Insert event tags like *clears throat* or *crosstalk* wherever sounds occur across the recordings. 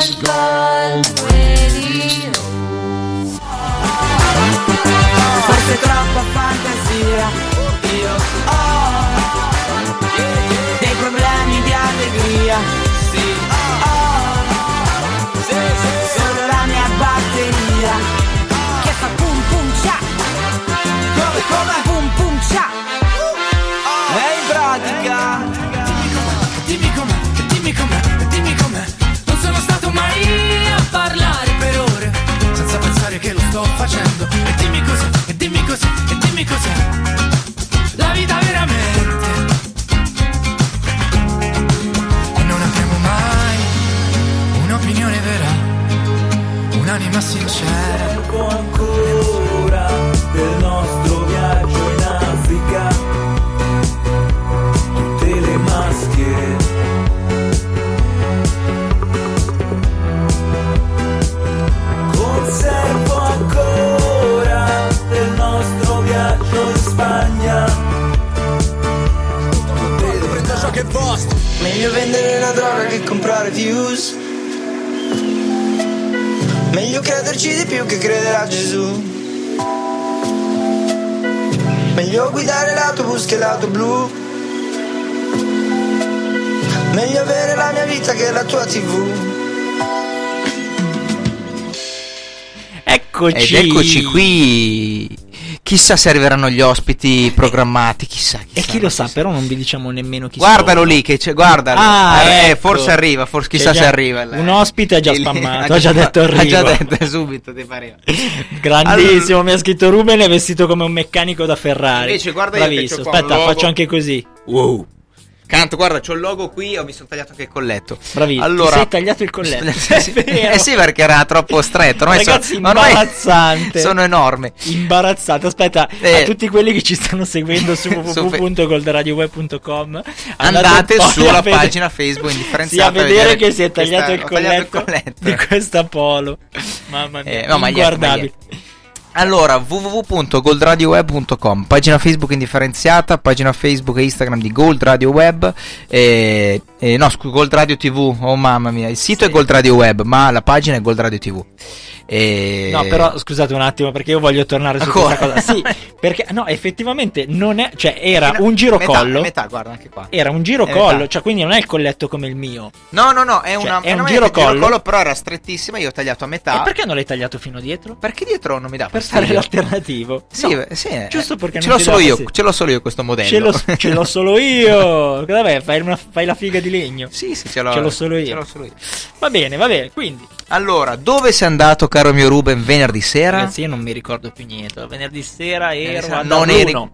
Gold Radio Forse troppa fantasia Io Dei problemi di allegria Sì ho Solo la mia batteria Che fa pum pum cia Come come Pum pum cia E pratica Dimmi com'è, dimmi com'è, sto facendo? E dimmi cos'è, e dimmi cos'è, e dimmi cos'è. La vita veramente. E non abbiamo mai un'opinione vera Un'anima sincera Meglio vendere una droga che comprare views. Meglio crederci di più che credere a Gesù. Meglio guidare l'autobus che l'auto blu. Meglio avere la mia vita che la tua tv. Eccoci. Ed eccoci qui. Chissà se arriveranno gli ospiti programmati, chissà. E chissà, chi lo sa, però non vi diciamo nemmeno chi Guardalo sono. lì, che c'è, guardalo. Ah, Eh, ecco. forse arriva, forse chissà se arriva. un ospite ha già *laughs* spammato, ha già detto arrivo. Ha già detto subito, ti pareva. Grandissimo, mi ha scritto Ruben è vestito come un meccanico da Ferrari. Invece, guarda io che Bravissimo. un Aspetta, faccio anche così. Wow. Canto, guarda, c'ho il logo qui, oh, mi sono tagliato anche il colletto. Bravissimo. Allora, Ti sei tagliato il colletto. *laughs* Sì, sì. *laughs* Eh sì, perché era troppo stretto. Ormai Ragazzi, sono, imbarazzante. *laughs* sono enorme. Imbarazzante. Aspetta, Eh. a tutti quelli che ci stanno seguendo su www.goldradioweb.com Andate sulla vedere- pagina Facebook Sì, indifferenziata a vedere che si è questa- tagliato il ho tagliato colletto, di questa polo. Mamma mia, Eh, no, maglietta, inguardabile. Allora, www.goldradioweb.com, pagina Facebook indifferenziata, pagina Facebook e Instagram di Gold Radio Web, eh, eh, no, scu- Gold Radio TV, oh mamma mia, il sito Sì. è Gold Radio Web, ma la pagina è Gold Radio TV. Eh, No, però scusate un attimo perché io voglio tornare su Ancora? questa cosa. Sì, *laughs* perché no, effettivamente non è, cioè era un girocollo. Metà, metà, guarda anche qua. Era un girocollo, cioè quindi non è il colletto come il mio. No, no, no, è, Cioè, una, è un una girocollo. però era strettissima, io ho tagliato a metà. E perché non l'hai tagliato fino dietro? Perché dietro non mi dà. Fare l'alternativo. Sì, No, eh, sì, eh. giusto perché ce non l'ho solo io, fastidio. ce l'ho solo io questo modello. Ce l'ho, ce l'ho solo io. Vai? Fai, una- fai la figa di legno. Sì, sì, ce l'ho, Ce l'ho solo io. ce l'ho solo io. Va bene, va bene. Quindi, Allora, dove sei andato, caro mio Ruben, venerdì sera? ragazzi, io non mi ricordo più niente. Venerdì sera ero sera a non Darluno.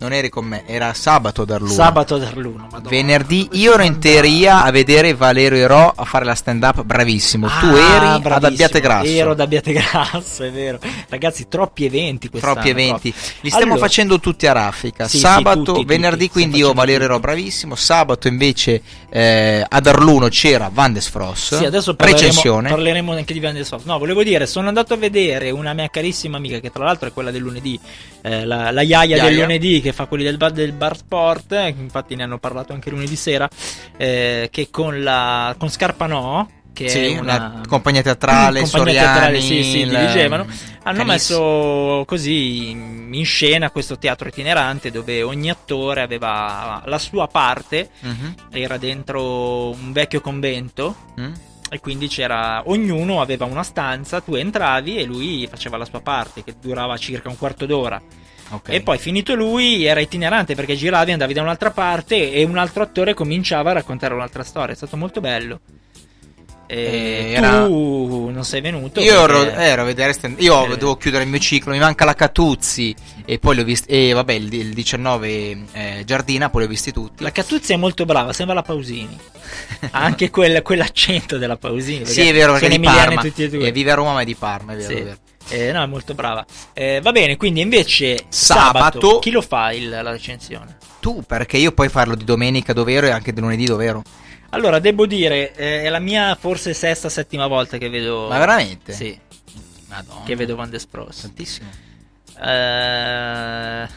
Non eri con me, era sabato da Darluno. Sabato a Darluno. Madonna. Venerdì io ero in teoria a vedere Valerio Ero a fare la stand up, bravissimo. tu Ah, eri ad bravissimo. Abbiate Grasso. Ero ad Abbiate Grasso, è vero. Ragazzi, troppi eventi quest'anno. Troppi eventi. Li stiamo Allora, facendo tutti a raffica. Sì, sì, Sabato, tutti, tutti. venerdì Stiamo quindi io Valerio tutti. ero bravissimo. Sabato invece eh, a Darluno c'era Van des Fross. Sì, adesso parleremo, Recensione. parleremo anche di Van der Soft. No, volevo dire, sono andato a vedere una mia carissima amica, che tra l'altro è quella del lunedì, eh, la, la Iaia, del Iaia. lunedì, che fa quelli del bar, del bar sport, eh, infatti ne hanno parlato anche lunedì sera, eh, che con, la, con Scarpanò, che Sì, è una una compagnia teatrale, *clears throat* compagnia Soriani, teatrale, sì, sì, il- dirigevano, hanno Canis. messo così in scena questo teatro itinerante dove ogni attore aveva la sua parte, Mhm. era dentro un vecchio convento Mm? e quindi c'era ognuno aveva una stanza, tu entravi e lui faceva la sua parte che durava circa un quarto d'ora. Ok. E poi finito lui era itinerante perché giravi, andavi da un'altra parte e un altro attore cominciava a raccontare un'altra storia. È stato molto bello. E Eh, era- tu non sei venuto. Io ero, perché- ero a vedere stand- Io Eh. devo chiudere il mio ciclo. Mi manca la Catuzzi. E poi li ho visti. E vabbè, il, il 19 eh, Giardina, poi li ho visti tutti. La Catuzzi è molto brava, sembra la Pausini. Ha *laughs* anche quel- quell'accento della Pausini. Sì, è vero, perché sono di Parma. tutti e due. E vive a Roma, ma è di Parma, è vero. Sì. è vero. Eh, no, è molto brava. Eh, va bene, quindi invece Sabato- sabato, chi lo fa il- la recensione? Tu, perché io poi parlo di domenica dove ero e anche di lunedì dove ero. Allora, devo dire, eh, è la mia forse sesta, settima volta che vedo. Ma veramente? Sì, Madonna. che vedo Van der Spross. Tantissimo. Eh,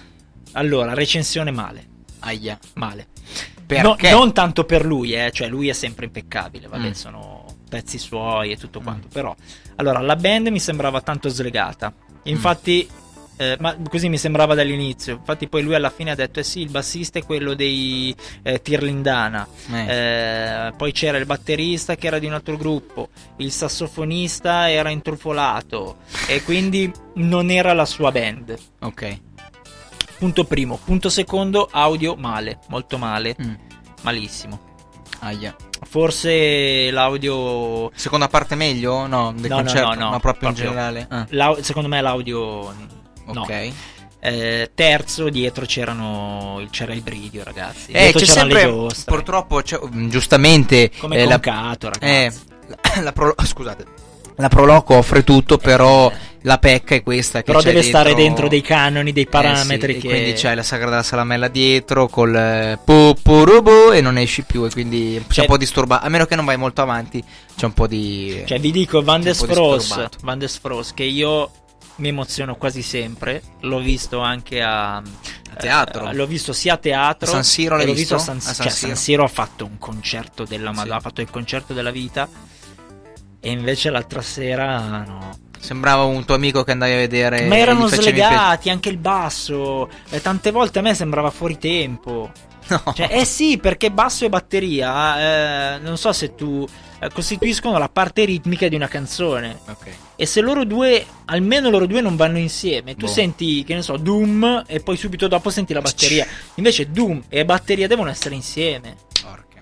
allora, recensione male. Aia. Male. No- non tanto per lui, eh, cioè lui è sempre impeccabile, vabbè, Mm. sono pezzi suoi e tutto quanto. Però, allora, la band mi sembrava tanto slegata. Infatti, eh, ma così mi sembrava dall'inizio. Infatti, poi lui alla fine ha detto: Eh sì, il bassista è quello dei eh, Tirlindana. Eh. Eh, poi c'era il batterista che era di un altro gruppo. Il sassofonista era intrufolato. E quindi non era la sua band. Ok. Punto primo. Punto secondo, audio male, molto male, Mm. malissimo. Aia. Forse l'audio... Seconda parte meglio? No, del No, no, concerto, no, no, ma proprio, in proprio- generale. Ah, l'au- secondo me l'audio... No. ok. Eh, terzo, dietro c'erano, c'era il bridio, ragazzi. Eh, Dietro c'è sempre, purtroppo, c'è- mm, giustamente, Come eh, la, concato, eh, ragazzi. *coughs* la, la Pro- scusate, la Proloco offre tutto, però la pecca è questa che Però deve stare dentro dei canoni, dei Eh, parametri sì, che... e quindi c'è la sagra della salamella dietro col eh, pu, pu, ru, bu, e non esci più e quindi c'è Cioè- un po' disturbato a meno che non vai molto avanti c'è un po' di Cioè, vi dico, Van po' Fros. Van der Fros, che io mi emoziono quasi sempre. L'ho visto anche a, teatro. eh, l'ho visto sia a teatro. A San Siro l'ho visto? a San, A San cioè, Siro. San Siro ha fatto un concerto della Sì. Ha fatto il concerto della vita. E invece l'altra sera no. Sembrava un tuo amico che andavi a vedere Ma erano slegati, anche il basso. E tante volte a me sembrava fuori tempo. pe- no. Cioè, eh sì, perché basso e batteria, eh, non so se tu eh, costituiscono la parte ritmica di una canzone. Ok. E se loro due, almeno loro due non vanno insieme, tu Boh. senti, che ne so, Doom e poi subito dopo senti la batteria. Invece Doom e batteria devono essere insieme. Porca.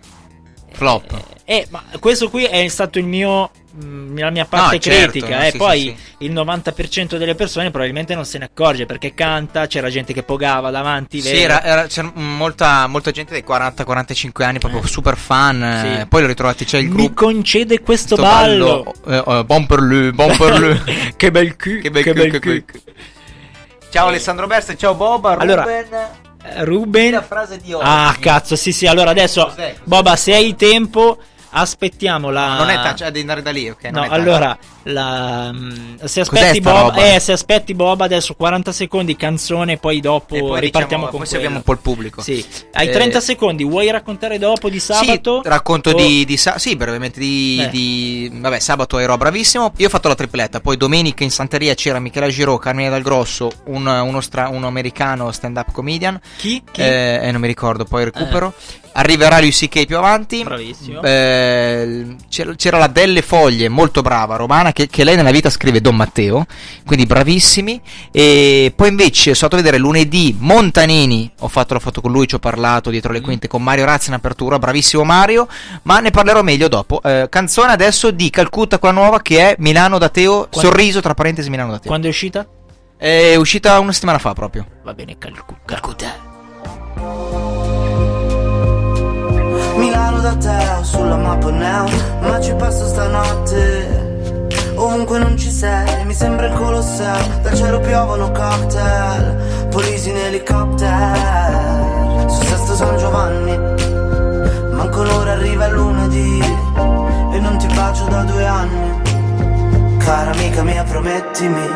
flop Eh, eh, ma questo qui è stato il mio la mia parte No, certo, critica. no, e sì, poi sì, il 90% delle persone probabilmente non se ne accorge perché canta, c'era gente che pogava davanti. Sì, era, era- c'era molta, molta gente dei 40-45 anni, proprio Eh. super fan. eh, Sì. Poi l'ho ritrovati, c'è il Mi gruppo. concede questo, sto ballo. eh, eh, bon per lui, bon per lui. *laughs* che bel cul, che bel che bel che cul. bel cul. Ciao Alessandro Bersa, ciao Boba. Allora, Ruben. Eh, Ruben. la frase di oggi. Ah, cazzo, sì, sì. Allora adesso? Cos'è? Boba, se hai tempo, aspettiamo la. Non è touch, devi andare da lì, ok? non No, allora, la, mm, se aspetti Bob, eh, se aspetti Bob adesso 40 secondi canzone, poi dopo poi ripartiamo diciamo, con poi seguiamo un po' il pubblico. Sì. Hai Eh, 30 secondi, vuoi raccontare dopo di sabato? Sì, racconto O- di, di sa- sì, brevemente di, Eh. di- Vabbè, sabato ero bravissimo. Io ho fatto la tripletta. Poi domenica in Santeria c'era Michela Giro, Carmine Dal Grosso, un, uno, stra- un americano stand-up comedian. Chi? Chi? Eh, eh, non mi ricordo, poi recupero. Arriverà lui CK più avanti. Bravissimo. Eh, c'era, c'era la Delle Foglie, molto brava, romana, che, che lei nella vita scrive Don Matteo, quindi bravissimi. E poi invece sono andato a vedere lunedì Montanini, ho fatto la foto con lui, ci ho parlato dietro le Mm. quinte con Mario Razzi in apertura, bravissimo Mario, ma ne parlerò meglio dopo. Eh, canzone adesso di Calcutta, quella nuova, che è Milano da Teo, Quando- sorriso tra parentesi Milano da Teo. Quando è uscita? È uscita una settimana fa proprio. Va bene, Calcu- Calcutta. Milano da te sulla mappa neo Ma ci passo stanotte Ovunque non ci sei Mi sembra il Colosseo. Dal cielo piovono cocktail Polisi in elicottero Su Sesto San Giovanni Manco l'ora arriva il lunedì. E non ti bacio da due anni. Cara amica mia promettimi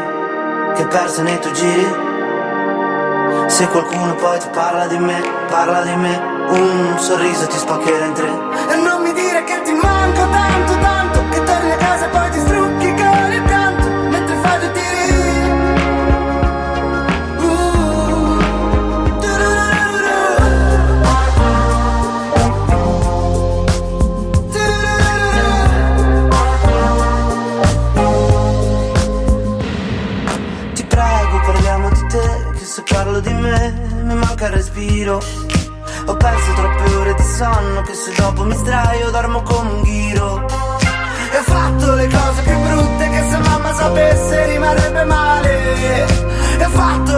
Che persa nei tuoi giri. Se qualcuno poi ti parla di me, parla di me, un sorriso ti spaccherà in tre. E non mi dire che ti manco tanto, tanto, manca il respiro. Ho perso troppe ore di sonno Che se dopo mi sdraio dormo come un ghiro. E ho fatto le cose più brutte Che se mamma sapesse rimarrebbe male. E ho fatto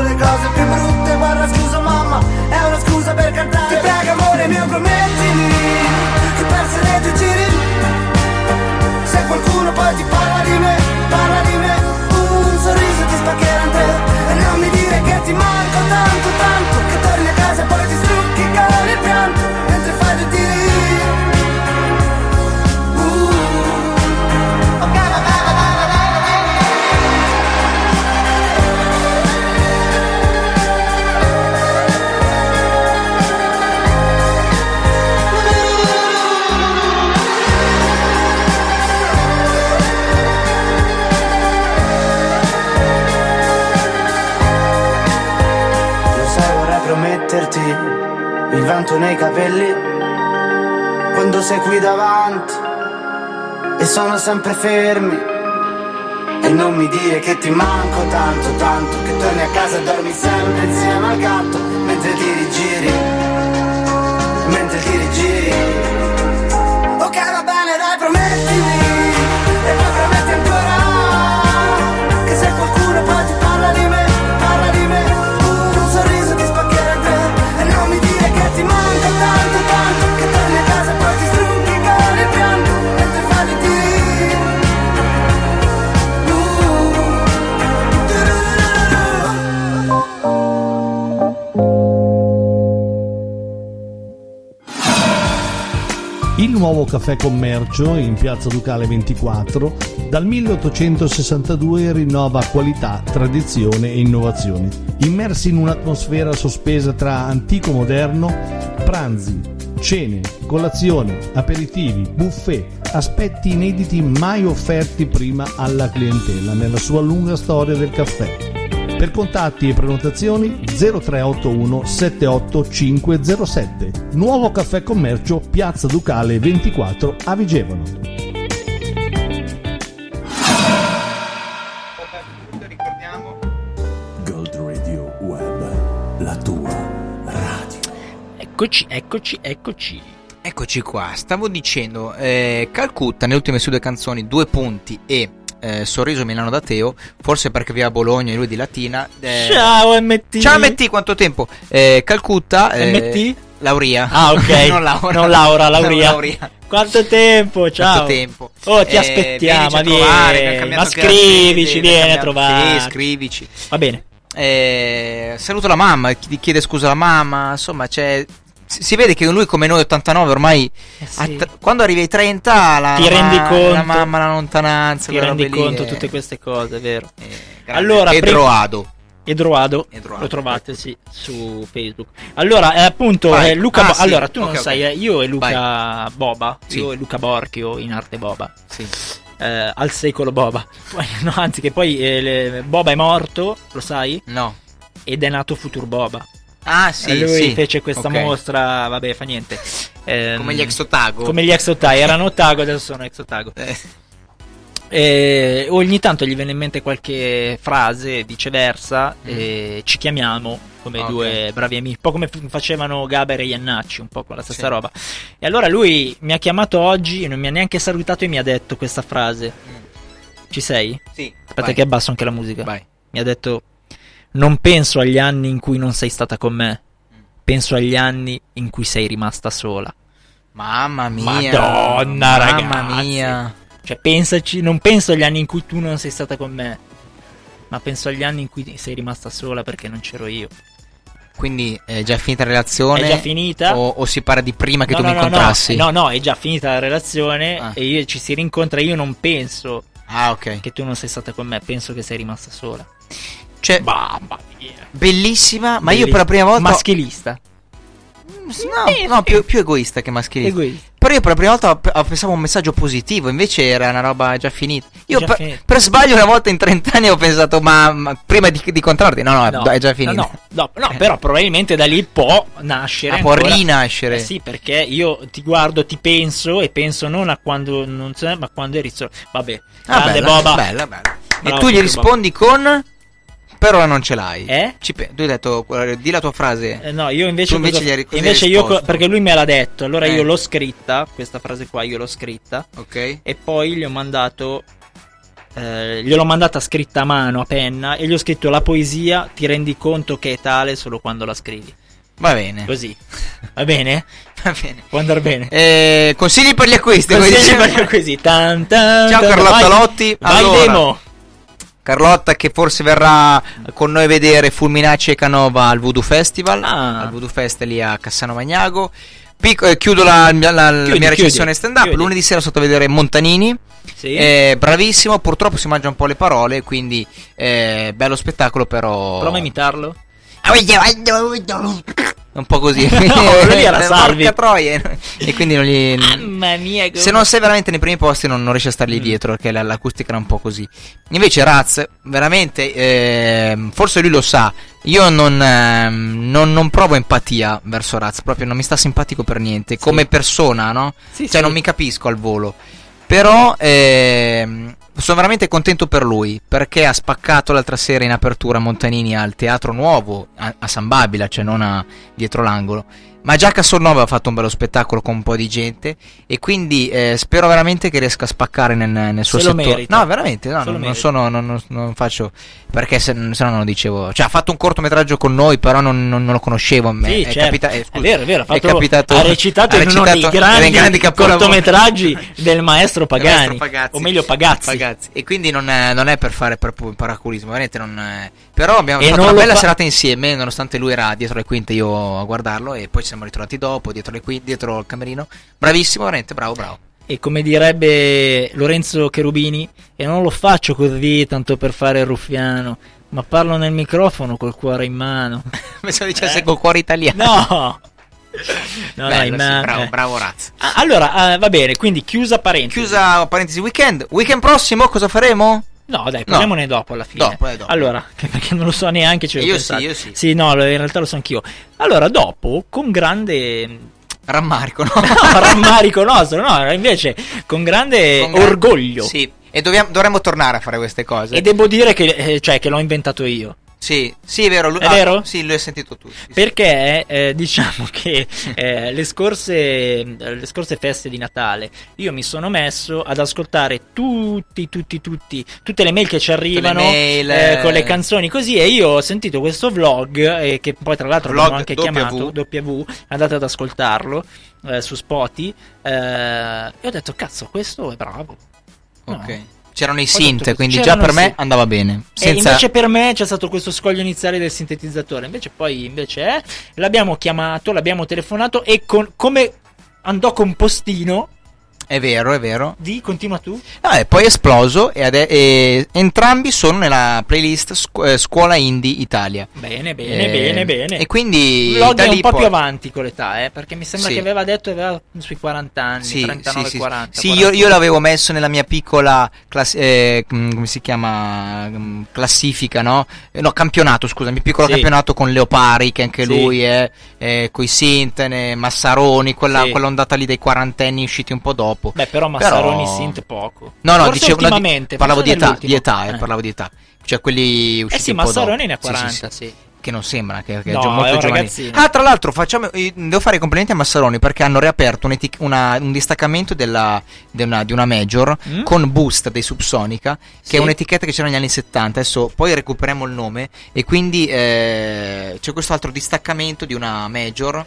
sempre fermi. E non mi dire che ti manco tanto, tanto, che torni a casa e dormi sempre insieme al gatto, mentre ti rigiri, nuovo caffè commercio in piazza Ducale 24 dal 1862 rinnova qualità, tradizione e innovazioni. Immersi in un'atmosfera sospesa tra antico e moderno, pranzi, cene, colazioni, aperitivi, buffet, aspetti inediti mai offerti prima alla clientela nella sua lunga storia del caffè. Per contatti e prenotazioni 0381 78507. Nuovo caffè commercio Piazza Ducale 24 a Vigevano. Gold Radio Web, la tua radio. Eccoci, eccoci, eccoci. Eccoci qua, stavo dicendo, eh, Calcutta nelle ultime sue due canzoni, Due punti e eh, Sorriso Milano da Teo, forse perché viva a Bologna e lui di Latina. eh, Ciao MT. Ciao MT, quanto tempo? Eh, Calcutta... eh, MT? Lauria. Ah, ok. *laughs* non Laura. Non Laura, Lauria. Lauria. Quanto tempo, ciao. Quanto tempo? Oh, ti Eh, aspettiamo, vienici a vieni. trovare, Ma scrivici, vieni a trovare. Sì, scrivici. Va bene. Eh, saluto la mamma, chi- chiede scusa alla mamma, insomma, c'è... Si si vede che lui come noi 89 ormai sì. a tre- quando arrivi ai 30 la, Ti la- rendi conto? la mamma la lontananza Ti rendi lì, conto eh, tutte queste cose, è vero. eh. Allora, e. Edroado, Edroado, lo trovate sì, su Facebook. Allora, eh, appunto, Vai. eh, Luca Ah, Bo- sì. allora tu Ok, non ok. sai, eh, io e Luca Boba, Sì. io e Luca Borchio in arte Boba, Sì. eh, al secolo Boba. *laughs* Poi- no, anzi che poi eh, le- Boba è morto, lo sai? No. Ed è nato Futur Boba. Ah, sì, E lui sì. fece questa Ok. mostra, vabbè, fa niente. Ehm, Come gli ex Otago. Come gli ex Otago, erano Otago, adesso sono ex Otago. Eh, E ogni tanto gli viene in mente qualche frase, viceversa, Mm. e ci chiamiamo come Ok. due bravi amici, un po' come facevano Gaber e Iannacci, un po' con la stessa Sì. roba. E allora lui mi ha chiamato oggi, non mi ha neanche salutato e mi ha detto questa frase. Ci sei? sì. Aspetta vai. che abbasso anche la musica. Vai. Mi ha detto, non penso agli anni in cui non sei stata con me, penso agli anni in cui sei rimasta sola. Mamma mia. Madonna, Mamma ragazzi. mia. Cioè, pensaci, non penso agli anni in cui tu non sei stata con me, ma penso agli anni in cui sei rimasta sola perché non c'ero io. Quindi è già finita la relazione? È già finita? O, o si parla di prima che no, tu no, mi no, incontrassi? No, no, è già finita la relazione Ah. e io ci si rincontra. Io non penso Ah, ok. che tu non sei stata con me, penso che sei rimasta sola. Cioè, Mamma mia. bellissima, ma io per la prima volta... Maschilista. No, no più, più egoista che maschilista. Egoista. Però io per la prima volta pensavo a un messaggio positivo, invece era una roba già finita. Io Già per, finita. per sbaglio una volta in 30 anni ho pensato, ma, ma prima di, di incontrarti, no, no, è già finita. No, no, no, però probabilmente da lì può nascere. Ah, può ancora- rinascere. Eh sì, perché io ti guardo, ti penso e penso non a quando non c'è, ma quando eri solo. Vabbè, Ah, grande bella, Boba. bella, bella. E Bravo, tu gli Boba. rispondi con... Per ora non ce l'hai. Eh? Ci pe- tu hai detto, eh, di la tua frase. Eh, no, io invece, Tu invece cosa- gli hai- invece io co- perché lui me l'ha detto, allora Eh. io l'ho scritta, questa frase qua io l'ho scritta Ok. e poi gli ho mandato eh, gliel'ho mandata scritta a mano, a penna e gli ho scritto la poesia, ti rendi conto che è tale solo quando la scrivi. Va bene. Così. Va bene? *laughs* Va bene. Può andare bene. Eh, consigli per gli acquisti. Così dicevo. proprio così. Tan, tan, Ciao. Carlotta Vai- Lotti. Vai Allora, demo. Carlotta che forse verrà con noi a vedere Fulminacci e Canova al Voodoo Festival, Ah. al Voodoo Fest lì a Cassano Magnago. Pic- eh, chiudo la, la- la- Chiudi, mia recensione stand up. Lunedì sera sono stato a vedere Montanini. Sì. Eh, bravissimo, purtroppo si mangia un po' le parole, quindi eh, bello spettacolo però... Prova a imitarlo. Un po' così. *laughs* No, lì era *laughs* Salvi. troia. E quindi non gli. Mamma mia, come- Se non sei veramente nei primi posti, non, non riesci a stargli Mm. dietro perché la- l'acustica era un po' così. Invece, Raz, veramente, ehm, forse lui lo sa. Io non, ehm, non- non provo empatia verso Raz, proprio non mi sta simpatico per niente. Come persona, no? Sì, cioè, sì. non mi capisco al volo. Però ehm, sono veramente contento per lui perché ha spaccato l'altra sera in apertura Montanini al Teatro Nuovo a, a San Babila, cioè non a dietro l'angolo. Ma già Castelnuovo aveva fatto un bello spettacolo con un po' di gente e quindi eh, spero veramente che riesca a spaccare nel, nel suo Se settore. No, veramente, no, non, non sono, non, non- faccio perché se, se no non lo dicevo. Cioè ha fatto un cortometraggio con noi, però non, lo conoscevo. Sì, è, certo. capita- eh, è scusa, vero, è vero, ha, è fatto- capitato- ha recitato ha in uno recitato dei grandi, grandi cortometraggi *laughs* del maestro Pagani, Maestro Pagazzi. o meglio Pagazzi. Pagazzi. E quindi non è, non è per fare paraculismo, veramente non è... Però abbiamo E fatto una bella fa- serata insieme, nonostante lui era dietro le quinte io a guardarlo e poi ci siamo ritrovati dopo, dietro le quinte, dietro il camerino. Bravissimo, veramente, bravo, bravo. E come direbbe Lorenzo Cherubini, e non lo faccio così tanto per fare il ruffiano, ma parlo nel microfono col cuore in mano. *laughs* Pensavo dicesse col cuore italiano. *laughs* No! No, Bello, in sì, mano, bravo, eh. bravo Raz. Ah, Allora, ah, va bene, quindi chiusa parentesi. Chiusa parentesi weekend. Weekend prossimo cosa faremo? No, dai, parliamone dopo alla fine. Dopo, eh, dopo. Allora, *laughs* perché non lo so neanche, Io pensato. sì, io sì. Sì, no, in realtà lo so anch'io. Allora, dopo, con grande Rammarico, no? *laughs* no, rammarico nostro, no, invece con grande Con gran- orgoglio. Sì, e dobbiamo- dovremmo tornare a fare queste cose. E devo dire che, eh, cioè, che l'ho inventato io. Sì, sì, è vero. Lui, È ah, vero? Sì, lui hai sentito tu. sì. Perché eh, diciamo *laughs* che eh, le, scorse, le scorse feste di Natale io mi sono messo ad ascoltare tutti, tutti, tutti, tutte le mail che ci arrivano mail, eh, eh. con le canzoni così e io ho sentito questo vlog eh, che poi tra l'altro l'ho anche W. chiamato W, andate ad ascoltarlo eh, su Spotify eh, e ho detto cazzo questo è bravo. No. Ok. C'erano i synth, quindi già per me andava bene. E Senza... invece per me c'è stato questo scoglio iniziale del sintetizzatore. Invece poi invece è, l'abbiamo chiamato, l'abbiamo telefonato e con- come andò con postino È vero, è vero. di continua tu? No, e poi è esploso e, ade- e entrambi sono nella playlist scu- eh, Scuola Indie Italia. Bene, bene, Eh, bene, bene. E quindi è un po' poi- più avanti con l'età, eh, perché mi sembra Sì. che aveva detto che aveva sui 40 anni, Sì, 39, sì, sì. 40. Sì, io, 40. io l'avevo messo nella mia piccola class- eh, mm, come si chiama Mm, classifica, no? Eh, no, campionato, scusami, piccolo campionato con Leopari che anche lui è eh, coi Sintene, Massaroni, quella, Sì. quell'ondata lì dei quarantenni usciti un po' dopo. Beh, però Massaroni Però- sint poco. No, no, Forse dicevo no, di- ultimamente, parlavo di età, di età, eh, Eh. parlavo di età. Cioè quelli usciti Eh sì, un Massaroni dopo. ne ha Sì, sì, 40, sì. sì. Che non sembra che, che No, è già è molto un giovane. ragazzino. Ah, tra l'altro, facciamo, eh, devo fare i complimenti a Massaroni perché hanno riaperto un'etic- una- un distaccamento della- di, una, di una major Mm? con Boost dei Subsonica, che Sì. è un'etichetta che c'era negli anni 70. Adesso poi recuperiamo il nome. E quindi eh, c'è questo altro distaccamento di una major.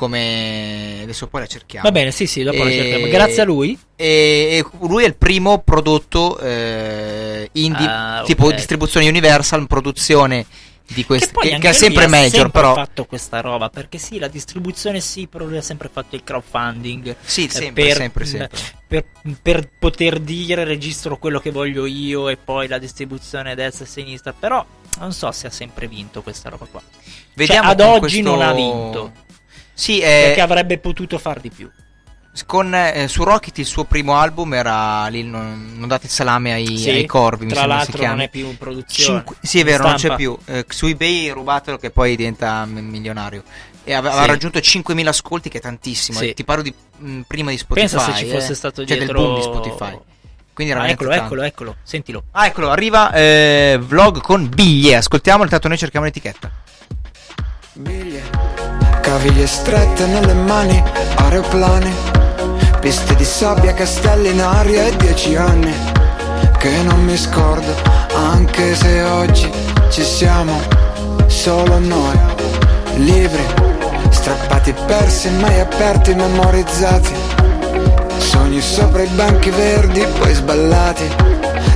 Come adesso poi la cerchiamo. Va bene, sì, sì, dopo la E- cerchiamo. Grazie a lui. E, lui è il primo prodotto eh, indie, Ah, tipo distribuzione Universal, produzione di questi, Che che, che è sempre ha major, sempre però fatto questa roba perché sì, la distribuzione sì, però lui ha sempre fatto il crowdfunding. Sì, eh, sempre, per, sempre, sempre. Per, per poter dire registro quello che voglio io e poi la distribuzione destra e sinistra. Però non so se ha sempre vinto questa roba qua. vediamo ad con oggi questo- non ha vinto. Sì, eh, Perché avrebbe potuto far di più. con, eh, su Rocket il suo primo album era lì, non, non date il salame ai, Sì, ai corvi, mi tra sembra si l'altro non è più in produzione. Cinque- sì, è vero, non c'è Stampa. più. Eh, su eBay rubatelo che poi diventa milionario. E ave- Sì. aveva raggiunto 5.000 ascolti, che è tantissimo. Sì. Ti parlo di mh, prima di Spotify. Pensa se ci eh. fosse stato cioè dietro del boom di Spotify. Quindi era Ah, eccolo, tanto. eccolo, eccolo, sentilo. Ah, eccolo, arriva eh, vlog con biglie. Ascoltiamolo, intanto noi cerchiamo l'etichetta. Caviglie strette nelle mani, aeroplani, piste di sabbia, castelli in aria e dieci anni. Che non mi scordo, anche se oggi ci siamo solo noi, libri, strappati persi, mai aperti, memorizzati, sogni sopra i banchi verdi, poi sballati,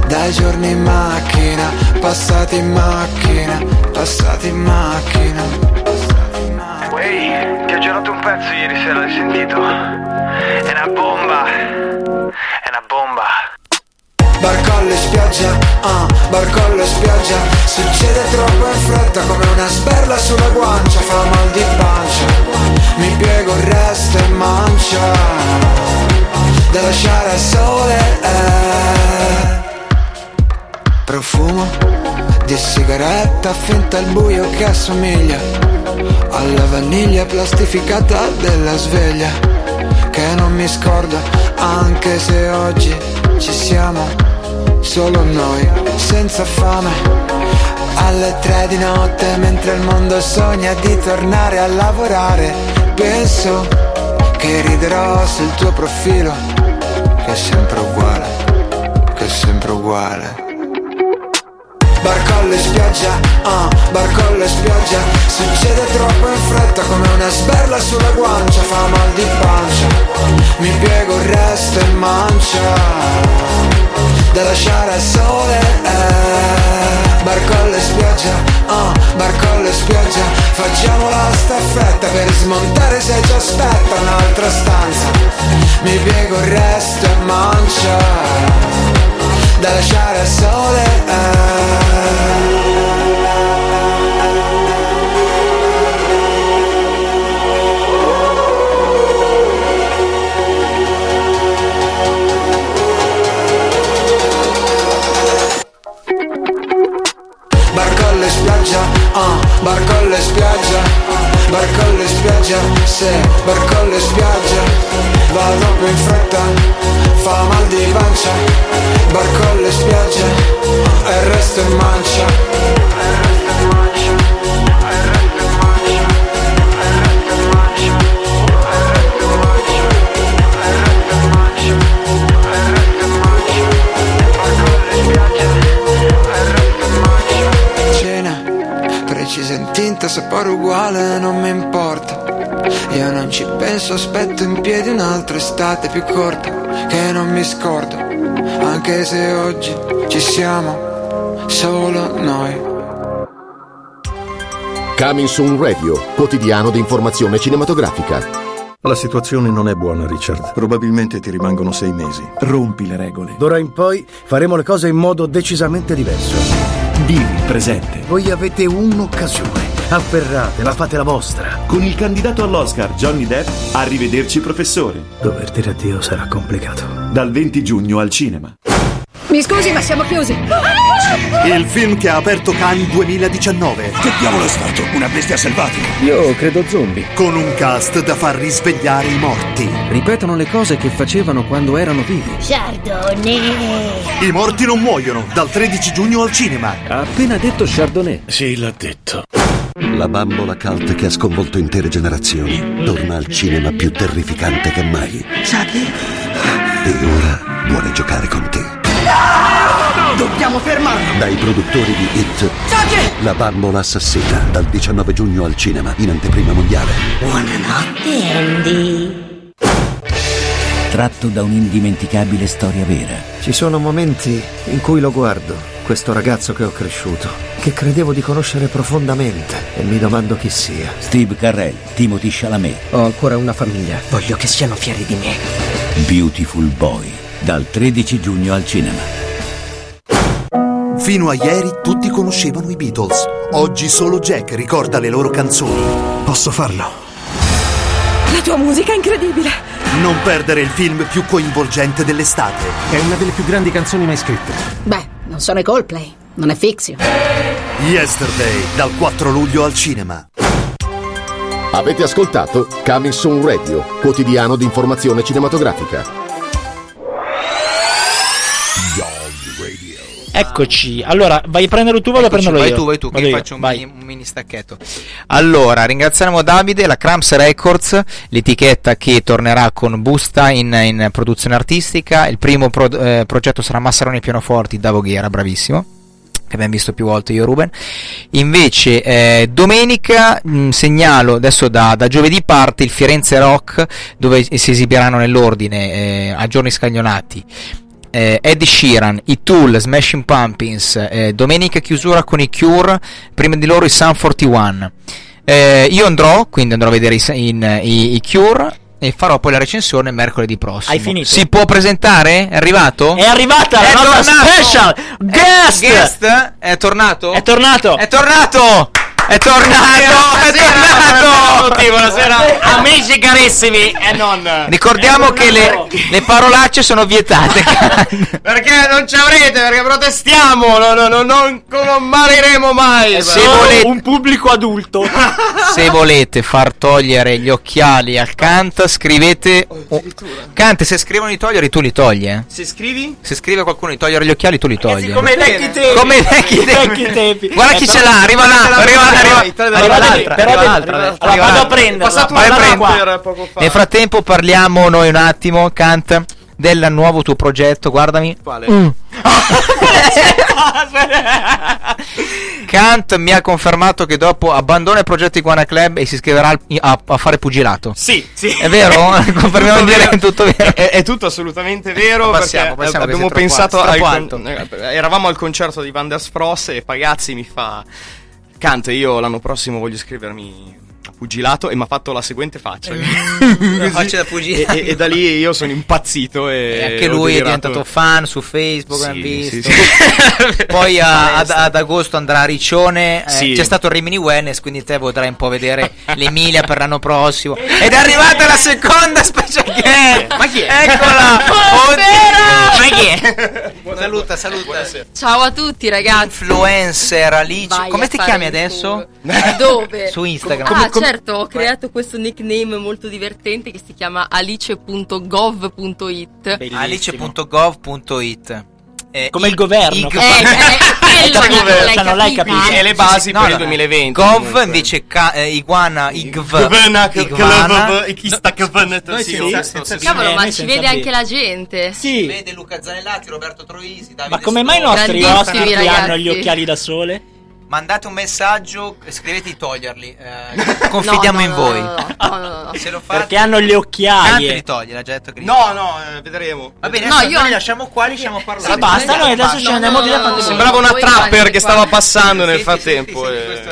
dai giorni in macchina, passati in macchina, passati in macchina. Ehi, ti ho girato un pezzo ieri sera, l'hai sentito? È una bomba. È una bomba. Barcolle spiaggia, ah, barcollo e spiaggia Succede troppo in fretta come una sberla sulla guancia Fa mal di pancia, mi piego il resto e mancia Da lasciare al sole eh. Profumo di sigaretta finta al buio che assomiglia Alla vaniglia plastificata della sveglia Che non mi scordo anche se oggi ci siamo Solo noi, senza fame. Alle tre di notte mentre il mondo sogna di tornare a lavorare Penso che riderò sul tuo profilo Che è sempre uguale, che è sempre uguale Barcollo e spiaggia, ah, barcollo e spiaggia. Succede troppo in fretta come una sberla sulla guancia Fa mal di pancia, mi piego il resto e mancia. Da lasciare al sole, eh. Barcollo e spiaggia, ah, barcollo e spiaggia. Facciamo la staffetta per smontare se ci aspetta un'altra stanza. Mi piego il resto e mancia da lasciare al sole Barcolle e spiaggia, ah, barcolle e spiaggia Barcolle e spiaggia, se barcolle e spiaggia Va troppo in fretta, fa mal di pancia Barcolle e spiaggia, e il resto in mancia in tinta, sapore uguale, non mi importa Io non ci penso, aspetto in piedi un'altra estate più corta Che non mi scordo, anche se oggi ci siamo Solo noi Coming Soon Radio, quotidiano di informazione cinematografica. La situazione non è buona, Richard. Probabilmente ti rimangono sei mesi. Rompi le regole. D'ora in poi faremo le cose in modo decisamente diverso. Vivi il presente. Voi avete un'occasione. Afferratela, fate la vostra. Con il candidato all'Oscar Johnny Depp, arrivederci professore. Dover dire addio sarà complicato. Dal 20 giugno al cinema. Mi scusi, ma siamo chiusi. Il film che ha aperto Cannes 2019. Che diavolo è stato? Una bestia selvatica. Io credo zombie. Con un cast da far risvegliare i morti. Ripetono le cose che facevano quando erano vivi. Chardonnay. I morti non muoiono. Dal 13 giugno al cinema. Ha appena detto Chardonnay. Sì, l'ha detto. La bambola cult che ha sconvolto intere generazioni torna al cinema più terrificante che mai. Chucky? E ora vuole giocare con te. Dobbiamo fermarlo! Dai produttori di Hit, Chucky! La bambola assassina, dal 19 giugno al cinema, in anteprima mondiale. Buonanotte, Andy. Tratto da un'indimenticabile storia vera. Ci sono momenti in cui lo guardo, questo ragazzo che ho cresciuto, che credevo di conoscere profondamente e mi domando chi sia. Steve Carrell, Timothy Chalamet, Ho ancora una famiglia, voglio che siano fieri di me. Beautiful Boy. Dal 13 giugno al cinema. Fino a ieri tutti conoscevano i Beatles. Oggi solo Jack ricorda le loro canzoni. Posso farlo? La tua musica è incredibile. Non perdere il film più coinvolgente dell'estate. È una delle più grandi canzoni mai scritte. Beh, non sono i Coldplay, non è Fiction. Yesterday, dal 4 luglio al cinema. Avete ascoltato Coming Soon Radio, quotidiano di informazione cinematografica. Eccoci. Allora, vai a prenderlo tu vado a Eccoci, prenderlo vai io? tu, vai tu, che Vado io io, faccio un mini, un mini stacchetto. Allora, ringraziamo Davide, la Cramps Records, l'etichetta che tornerà con Busta in, in produzione artistica. Il primo pro- eh, progetto sarà Massaroni pianoforti da Voghera, bravissimo. Che abbiamo visto più volte io e Ruben. Invece, eh, domenica mh, segnalo adesso da, da giovedì parte il Firenze Rock, dove si esibiranno nell'ordine eh, a giorni scaglionati eh, Eddie Sheeran, i Tool, Smashing Pumpkins, eh, domenica chiusura con i Cure, prima di loro i Sun 41. Eh, io andrò, quindi andrò a vedere i, in- i- i Cure. e farò poi la recensione mercoledì prossimo. Hai finito? Si può presentare? È arrivato? È arrivata la È nostra tornato! special guest! Eh, guest? È tornato? È tornato! È tornato! È tornato! È tornato! tutti, buonasera amici carissimi e non Ricordiamo che le, le parolacce sono vietate. *laughs* perché non ci avrete perché protestiamo no, no, no, non commariremo mai Se volete- un pubblico adulto. *laughs* Se volete far togliere gli occhiali al Kant, scrivete. oh, Kant, se scrivono di toglierli, tu li togli, eh? se scrivi Se scrive qualcuno di togliere gli occhiali, tu li togli. come i vecchi tempi. Come i vecchi *laughs* tempi. Guarda chi Eh, ce l'ha, arriva là, arriva, arriva, vado a fa Nel frattempo parliamo noi un attimo, Kant, del nuovo tuo progetto, guardami. quale? Mm. *laughs* Kant mi ha confermato che dopo abbandona il progetto Iguana Club e si iscriverà a, a fare pugilato. sì sì È vero? *laughs* Confermiamo in diretta, è tutto vero. è, è tutto assolutamente vero Passiamo, passiamo, abbiamo pensato al troppo con- eh, eravamo al concerto di Van der Spross e Pagazzi mi fa Kant io l'anno prossimo voglio iscrivermi pugilato e mi ha fatto la seguente faccia *laughs* La faccia da e, pugilato. e- e da lì io sono impazzito e, E anche ho lui è diventato fan su Facebook, Sì, abbiamo sì, visto. sì. *laughs* Poi a- ad, ad agosto andrà a Riccione. eh, Sì. C'è stato il Rimini Wellness, quindi te potrai un po' vedere *laughs* l'Emilia per l'anno prossimo. Ed è arrivata la seconda special guest. Ma chi è? Eccola! Buonasera! Ma chi è? Saluta, saluta. Ciao a tutti ragazzi. Influencer Alice. Vai Come ti chiami adesso? Dove? Su Instagram. ah, Come- certo, ho creato questo nickname molto divertente che si chiama alice.gov.it. Alice.gov.it Eh, Come il governo. che- Eh, eh, *laughs* Eh, cioè, l'hai non l'hai capito? e le basi No, per no, il 2020 Gov comunque. invece ca- eh, iguana, igv. Iguana. chi sta governando Noi sì, senza- ho visto, senza sì, Cavolo, Eh, ma ci vede anche la gente. Sì. Vede Luca Zanellati, Roberto Troisi, Davide Ma come mai i nostri ospiti hanno gli occhiali da sole? Mandate un messaggio, scrivete di toglierli. eh, *laughs* confidiamo No, in no, voi. no, no, no, no, no. *laughs* Se lo fate, Perché hanno le Kant occhiaie. li toglie, l'ha già detto li No, no, eh, vedremo. Va bene, No, adesso io- noi li lasciamo qua, li lasciamo parlare. Sì, basta, noi adesso ne andiamo via Sembrava una trapper che stava passando nel frattempo. eh.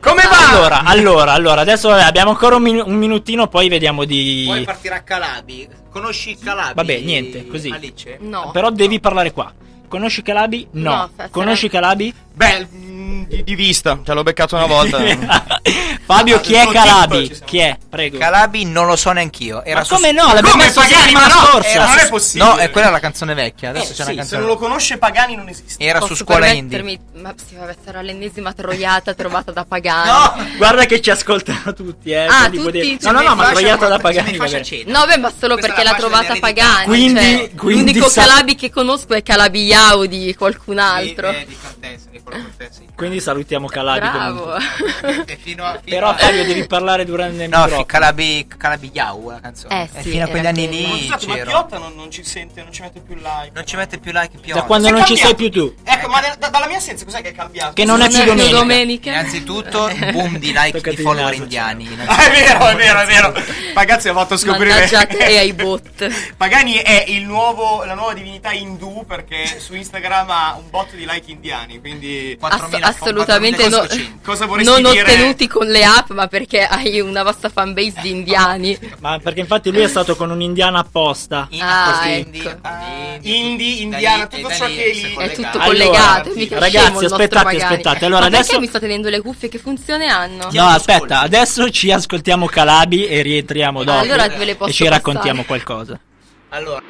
Come va? Allora, allora, allora, adesso vabbè, abbiamo ancora un, minu- un minutino, poi vediamo di... Poi partirà Calabi. Conosci Calabi? Vabbè, niente, così. Alice? No. Però devi parlare qua. Conosci Calabi? No. No, Conosci Calabi? Beh, mm, di, di vista, ce l'ho beccato una volta. *laughs* Fabio, chi è Calabi? Chi è? Prego. Calabi non lo so neanch'io. Era Ma su- come no? L'abbiamo Come messo Pagani? Ma no, scorsa. era- non è possibile. No, è quella la canzone vecchia. Adesso Eh, c'è sì, una Se canzone. non lo conosce Pagani non esiste. Era su Posso scuola indie. Ma sì, vabbè, sarà l'ennesima troiata trovata da Pagani. No! Guarda che ci ascoltano tutti, eh. Ah, tutti? Tutti No, no, no, ma troiata da Pagani. No, beh, ma solo perché l'ha trovata. Pagani. Quindi- cioè, quindi l'unico Calabi che conosco è Calabi Yao di qualcun altro. Di, di Cortese. Quindi salutiamo Calabi Bravo. E fino a, fino Però a- Fabio devi parlare durante il No, fi- Calabi, Calabi Yau la canzone. Eh E sì, fino a quegli era anni quello. lì Scusate, ma c'ero. Piotta non, non ci sente, non ci mette più like. Non ci mette più like Piotta. Da quando è non ci sei cambiato. più tu. Ecco, ma da- dalla mia assenza cos'è che è cambiato? Che non è più domenica. domenica. Innanzitutto, boom di like Toccati di follower naso, indiani. Ah, *laughs* è vero, è vero, è vero. Pagazzi ha fatto scoprire *laughs* e ai bot. Pagani è il nuovo, la nuova divinità indù perché su Instagram ha un botto di like indiani, quindi Ass- assolutamente no- cosa vorresti non dire? ottenuti con le app, ma perché hai una vasta fanbase di indiani. Ma perché infatti lui è stato con un'indiana apposta. Ah, Quindi- ecco. Indie, indiana, Da lì- tutto ciò che lì È tutto Allora, collegato. mica ragazzi, aspettate, aspettate. Allora, ma adesso- perché mi sto tenendo le cuffie? Che funzione hanno? No, aspetta, adesso ci ascoltiamo Calabi e rientriamo dopo. Allora ve le posso e ci passare. raccontiamo qualcosa. Allora.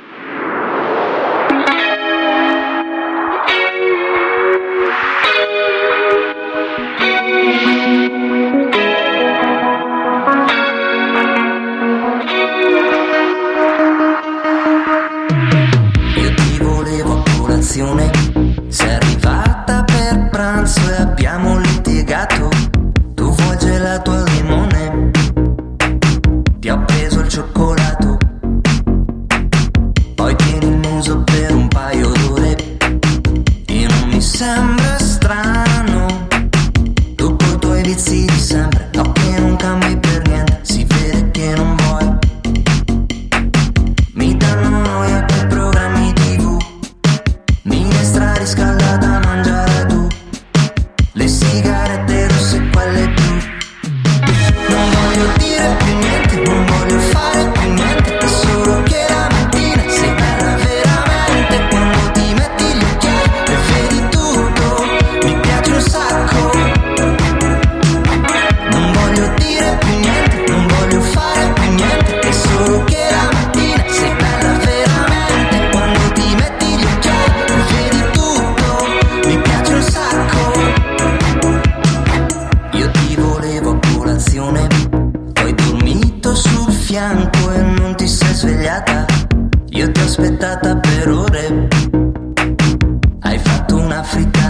comune. Poi dormito sul fianco e non ti sei svegliata. Io ti ho aspettata per ore. Hai fatto una frittata.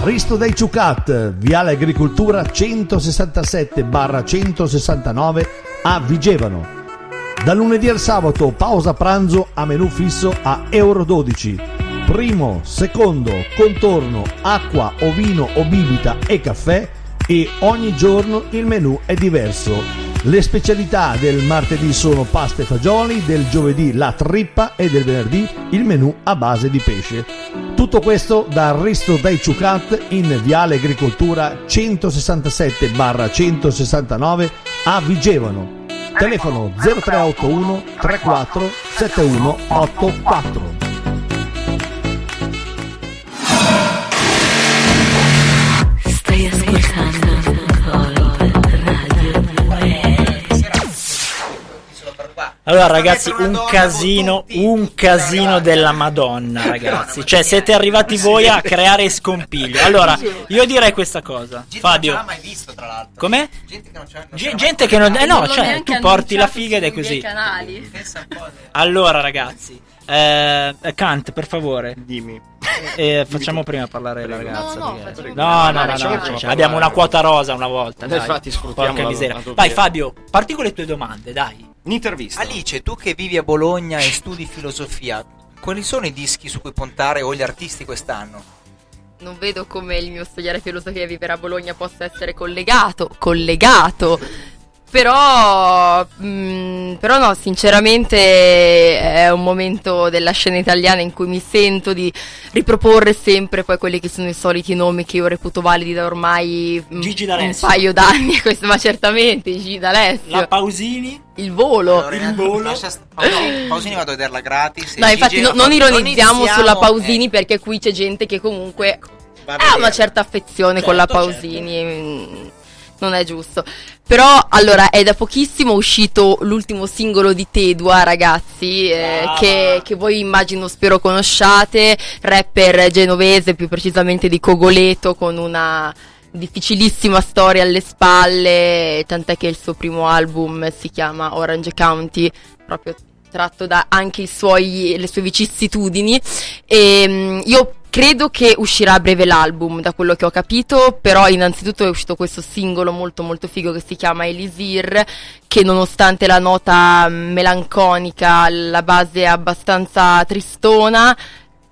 Risto dei Ciucat, Viale Agricoltura 167 169 a Vigevano. Da lunedì al sabato pausa pranzo a menù fisso a Euro 12. Primo, secondo, contorno, acqua vino o bibita e caffè e ogni giorno il menù è diverso. Le specialità del martedì sono pasta e fagioli, del giovedì la trippa e del venerdì il menù a base di pesce. Tutto questo da Risto dai Ciucat in Viale Agricoltura 167 169 a Vigevano. Telefono 0381 34 7184. Allora, ragazzi, un casino, un casino della Madonna, *laughs* ragazzi. Cioè, siete arrivati *laughs* voi a creare scompiglio. Allora, io direi questa cosa. Fabio, mai visto, tra l'altro. com'è? Gente che non c'ha Ge- gente che non. Eh no, Non cioè, tu porti la figa ed è così. Allora, ragazzi, eh, Kant, per favore. Dimmi. Eh, facciamo prima parlare la ragazza. No, no, perché- no, no, cioè, abbiamo una quota rosa una volta. Dai. infatti, sfruttiamo Porca la- miseria. la. Vai, Fabio, parti con le tue domande, dai. Un'intervista. Alice, tu che vivi a Bologna e studi filosofia, quali sono i dischi su cui puntare o gli artisti quest'anno? Non vedo come il mio studiare filosofia e vivere a Bologna possa essere collegato. Collegato. Però, mm, però no, sinceramente è un momento della scena italiana in cui mi sento di riproporre sempre poi quelli che sono i soliti nomi che io reputo validi da ormai mm, Gigi un paio d'anni, *laughs* questo, ma certamente Gigi D'Alessio. La Pausini. Il volo. Allora, Renato, lascia st- Pausini, Pausini vado a vederla gratis. No, infatti no- non ironizziamo iniziamo, sulla eh, Pausini perché qui c'è gente che comunque ha una certa affezione con la Certo, Pausini. mm, Non è giusto. Però, allora, è da pochissimo uscito l'ultimo singolo di Tedua, ragazzi, eh, che, che voi immagino spero conosciate, rapper genovese, più precisamente di Cogoleto, con una difficilissima storia alle spalle, tant'è che il suo primo album si chiama Orange County, proprio tratto da anche i suoi, le sue vicissitudini. E mm, io credo che uscirà a breve l'album, da quello che ho capito, però innanzitutto è uscito questo singolo molto molto figo che si chiama Elisir, che nonostante la nota melanconica, la base è abbastanza tristona,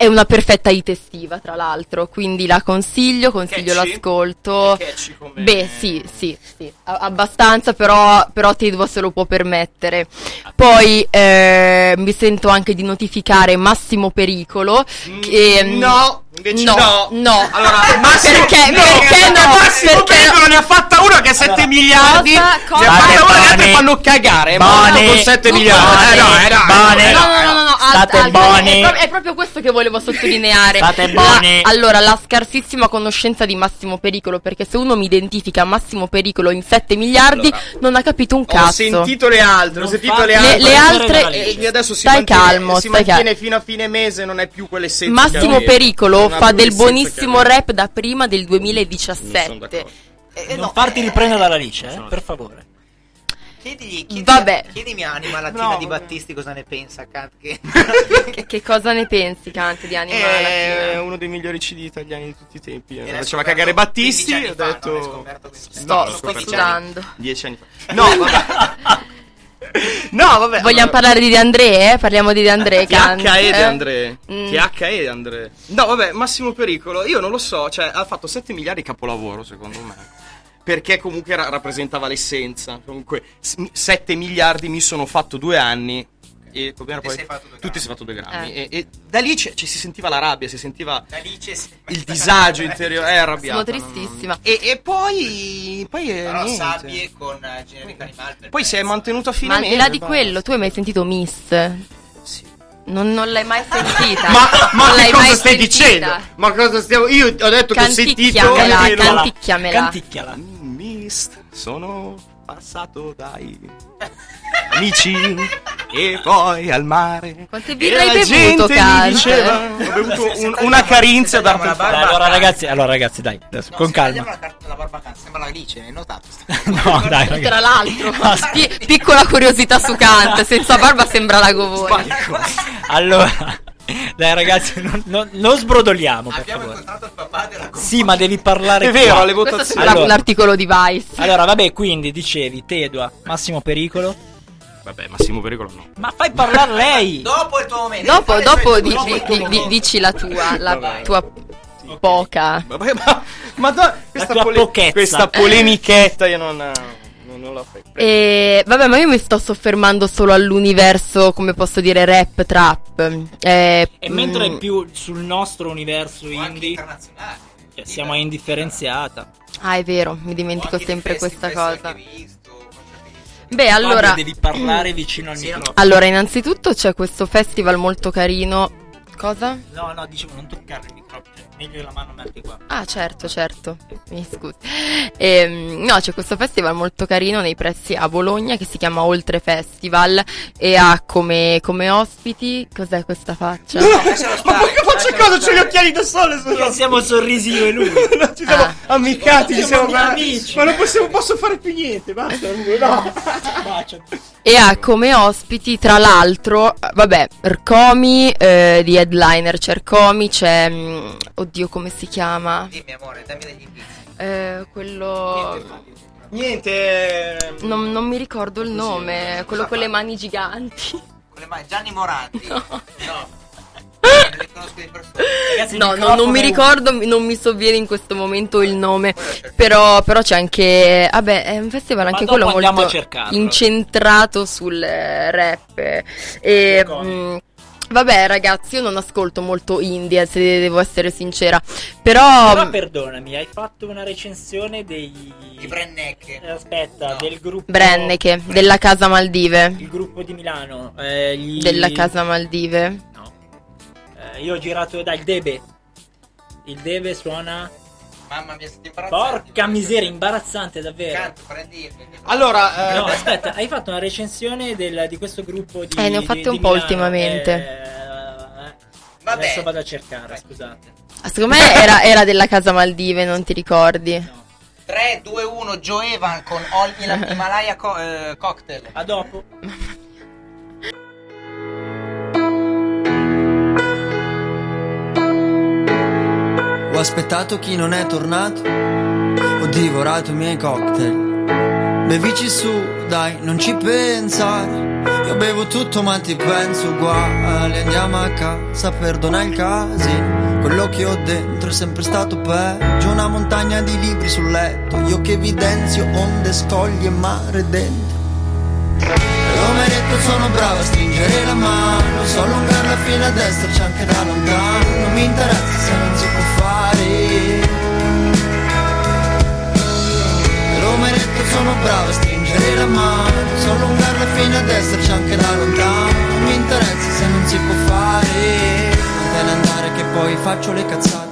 è una perfetta hit estiva, tra l'altro, quindi la consiglio, consiglio Catchy? l'ascolto. Come- Beh, sì, sì, sì, a- abbastanza, però, però Tedua se lo può permettere. Poi eh, mi sento anche di notificare Massimo Pericolo. Che, Mm, no, Invece No, no. no. Allora, Perché- perché no? Massimo Perché Pericolo ne ha fatta una che ha 7 miliardi. cosa- Ne cosa- ha fatta una che fanno cagare. Ma Buoni. con 7 Buoni. miliardi. Eh no, eh no, Buoni. eh No, no. no, no, no, no, State alt- alt- buoni. È, è proprio questo che volevo sottolineare. State La- buoni. allora, la scarsissima conoscenza di Massimo Pericolo, perché se uno mi identifica Massimo Pericolo in 7 miliardi, non ha capito un cazzo. Ho sentito le altre, ho sentito le Le- altre. le altre- E adesso si stai mantiene, calmo, si stai mantiene calmo. fino a fine mese, non è più quell'essenza. Massimo. Pericolo fa del buonissimo rap da prima del 2017. Eh, non farti riprendere dall'Alice, eh, per favore. Chiedigli, chiedi, Vabbè. chiedimi Anima Latina No, di vabbè. Battisti cosa ne pensa, Kat, che... *laughs* Che, che cosa ne pensi, Cante, di Anima È Latina? uno dei migliori CD italiani di tutti i tempi. Eh. Faceva cagare Battisti. 15 Ho fa, detto. questo? Sto- sudando. Dieci anni fa. No, *laughs* vabbè. no, vabbè. Vogliamo parlare di De André? eh? Parliamo di De André, Cante. TH e De eh? André. Mm. TH e De André. No, vabbè, Massimo Pericolo, io non lo so, cioè ha fatto 7 miliardi capolavoro secondo me. Perché comunque ra- rappresentava l'essenza. Comunque 7 miliardi mi sono fatto due anni. E come era poi? Tutti si è fatto due grammi. Eh. E, e da lì ci si sentiva la rabbia, si sentiva Da lì c'è- il disagio interiore. È arrabbiato. Sono tristissima. E, e poi. Poi. eh, Però niente. Sabbie con eh, Generic Animal per Poi si è mantenuto a fine Ma al di là di quello, tu hai mai sentito Miss? Non, non l'hai mai sentita? Ma, ma non che l'hai cosa mai stai sentita? dicendo? Ma cosa stiamo. Io ho detto che ho sentito. Canticchiamela. Canticchiala. Mist, sono passato dai amici e poi al mare. Quante birre hai la bevuto, gente mi Cante? diceva, ho bevuto un- una carinza da la barba- Dai, allora ragazzi, allora ragazzi, dai, adesso, con se calma. vediamo la, la barba sembra l'Alice, hai notato? *laughs* No, dai, ragazzi. Tra l'altro, *laughs* pi- piccola curiosità su Kant, *laughs* senza barba sembra la govone. Allora, dai ragazzi, non, non- non sbrodoliamo, per Abbiamo favore. incontrato il papà della Sì, ma devi parlare È qua. vero, alle Questo votazioni. Allora. un articolo di Vice. Allora, vabbè, quindi dicevi, Tedua, Massimo Pericolo. Vabbè, Massimo Pericolo no. Ma fai parlare *laughs* lei! Dopo il tuo momento. Dopo, dopo di- di- di- di- dici la tua, la Vabbè. tua poca. Vabbè, ma, ma da- questa, tua pole- pochezza. questa polemichetta io non, non, non la fai. E vabbè, ma io mi sto soffermando solo all'universo, come posso dire, rap, trap. Eh, E mentre mm, è più sul nostro universo Anche indie, internazionale. cioè, siamo a indifferenziata. Ah, è vero, mi dimentico sempre questa cosa. Beh, allora. Fabio, devi parlare vicino al Sì, microfono. Allora, innanzitutto c'è questo festival molto carino. Cosa? No, no, dicevo, non toccare il microfono. cioè, meglio la mano metti qua. Ah, certo, certo. Mi scusi. Ehm, no, c'è questo festival molto carino nei pressi a Bologna che si chiama Oltre Festival e ha come, come ospiti. Cos'è questa faccia? Ma poi che faccio cosa? C'ho gli occhiali da sole sono- siamo sorrisi io e lui. *laughs* No, ci siamo Ah. ammiccati, ci siamo Siamo amici. Ma non possiamo, posso fare più niente, basta. No. E ha come ospiti, tra l'altro, vabbè, Rcomi eh, di headliner. C'è Rcomi, c'è. mm, oddio, come si chiama? Dimmi amore, dammi degli indizi. Eh, quello. Niente. Non, non mi ricordo il nome, quello con le mani giganti. Con le mani, Gianni Morandi. *laughs* No. No. Ragazzi, No, no, non mi ricordo, non mi sovviene in questo momento il nome. Però, però c'è anche. Vabbè, è un festival anche quello molto incentrato sul eh, rap. E. mm, Vabbè, ragazzi, io non ascolto molto indie, se devo essere sincera. Però. Però perdonami, hai fatto una recensione dei. I Brenneck. Eh, Aspetta, del gruppo. Brenneke, della Casa Maldive. Il gruppo di Milano. eh, gli- Della Casa Maldive. No. Eh, io ho girato dal Debe. Il Debe suona. Mamma mia, siete imbarazzati. Porca miseria, imbarazzante davvero. Canto, prendi. Allora, eh, No, aspetta, hai fatto una recensione del- di questo gruppo di. Eh, ne ho fatte di un po' Milano. ultimamente. Eh, eh, Vabbè. Adesso vado a cercare, scusate. Ah, Secondo me era, era della Casa Maldive, non ti ricordi? 3, 2, 1, Joe Evan con All Him- *laughs* Himalaya co- eh, Cocktail. A dopo. *laughs* aspettato chi non è tornato, ho divorato i miei cocktail. Bevici su, dai, non ci pensare. Io bevo tutto ma ti penso uguale. Andiamo a casa, perdona il casino. Quello che ho dentro è sempre stato peggio. Una montagna di libri sul letto. Io che evidenzio onde, scogli e mare dentro. Come sono bravo a stringere la mano So allungarla fino a destra, c'è anche da lontano Non mi interessa se non si può bravo a stringere la mano So allungarla fino ad esserci anche da lontano. Non mi interessa se non si può fare Non te ne andare che poi faccio le cazzate.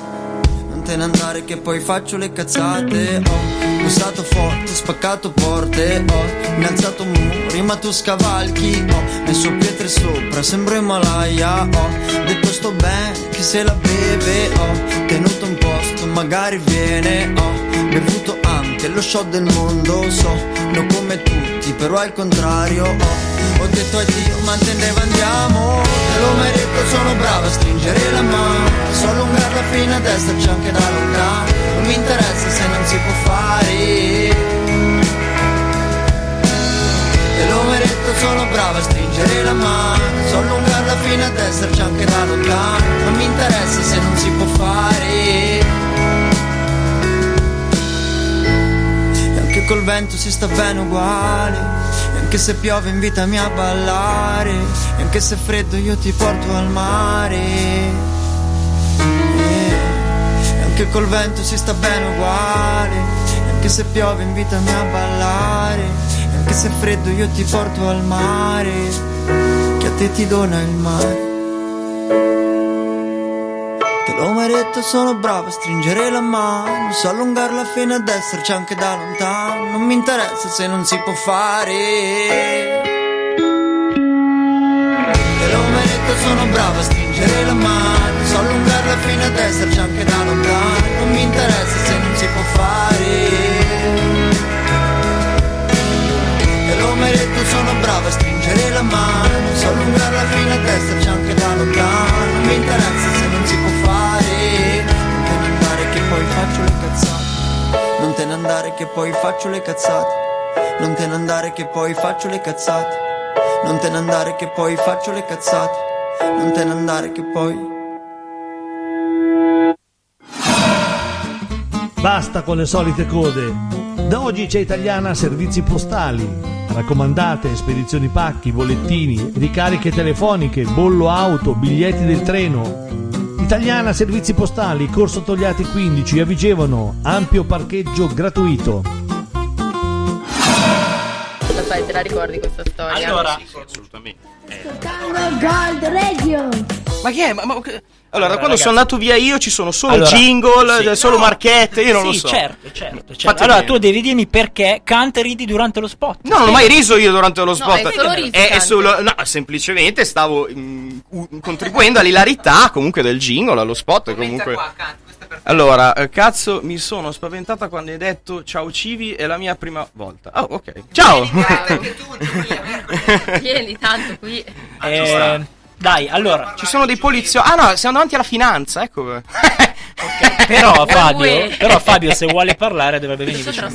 Non te ne andare che poi faccio le cazzate. Ho bussato forte, spaccato porte Ho innalzato muri ma tu scavalchi. Ho messo pietre sopra, sembro Himalaya. Ho detto sto bene, chi se la beve? Ho tenuto un posto, magari viene. Ho bevuto anche lo shot del mondo So, non come tutti, però al contrario Ho. Ho detto addio, ma intendeva andiamo. Te lo merito, sono bravo a stringere la mano So allungarla fino a esserci anche da lontano Non mi interessa se non si può fare. Te lo merito, sono bravo a stringere la mano So allungarla fino ad esserci anche da lontano Non mi interessa se non si può fare col vento si sta bene uguale. E anche se piove invitami a ballare. E anche se è freddo io ti porto al mare. E anche col vento si sta bene uguale. E anche se piove invitami a ballare. E anche se è freddo io ti porto al mare. Che a te ti dona il mare Detto, sono bravo a stringere la mano. So allungarla fino ad esserci anche da lontano. Non mi interessa se non si può fare. Detto, sono bravo a stringere la mano. So allungarla fino ad esserci anche da lontano. Non mi interessa se non si può fare. Detto, sono bravo a stringere la mano. So allungarla fino ad esserci anche da lontano. Non mi interessa se non si può fare poi faccio le cazzate Non te ne andare che poi faccio le cazzate Non te ne andare che poi faccio le cazzate Non te ne andare che poi faccio le cazzate Non te ne andare che poi Basta con le solite code. Da oggi c'è Italiana Servizi Postali. Raccomandate, spedizioni pacchi, bollettini, ricariche telefoniche, bollo auto, biglietti del treno. Italiana Servizi Postali, Corso Togliati 15, a Vigevano, ampio parcheggio gratuito. Lo sai, te la ricordi questa storia? Allora, assolutamente. Gold Radio. Ma che è? Ma, ma- Allora, da quando ragazzi- sono andato via io ci sono solo Allora, jingle, sì. solo marchette, io non lo Sì, so. certo, certo, certo. Allora, tu devi dirmi perché canta e ridi durante lo spot. No, non ho mai riso io durante lo spot. hai solo riso, È- è solo- no, semplicemente stavo mm, u- contribuendo all'ilarità comunque del jingle, allo spot. Comunque. Allora, eh, cazzo, mi sono spaventata quando hai detto ciao Civi, è la mia prima volta. Oh, ok. Ciao. *laughs* Vieni tanto qui. Eh, dai, allora. Ci sono dei poliziotti. Ah no, siamo davanti alla finanza, ecco. *laughs* Però Fabio, però *laughs* Fabio se vuole parlare dovrebbe venire vicino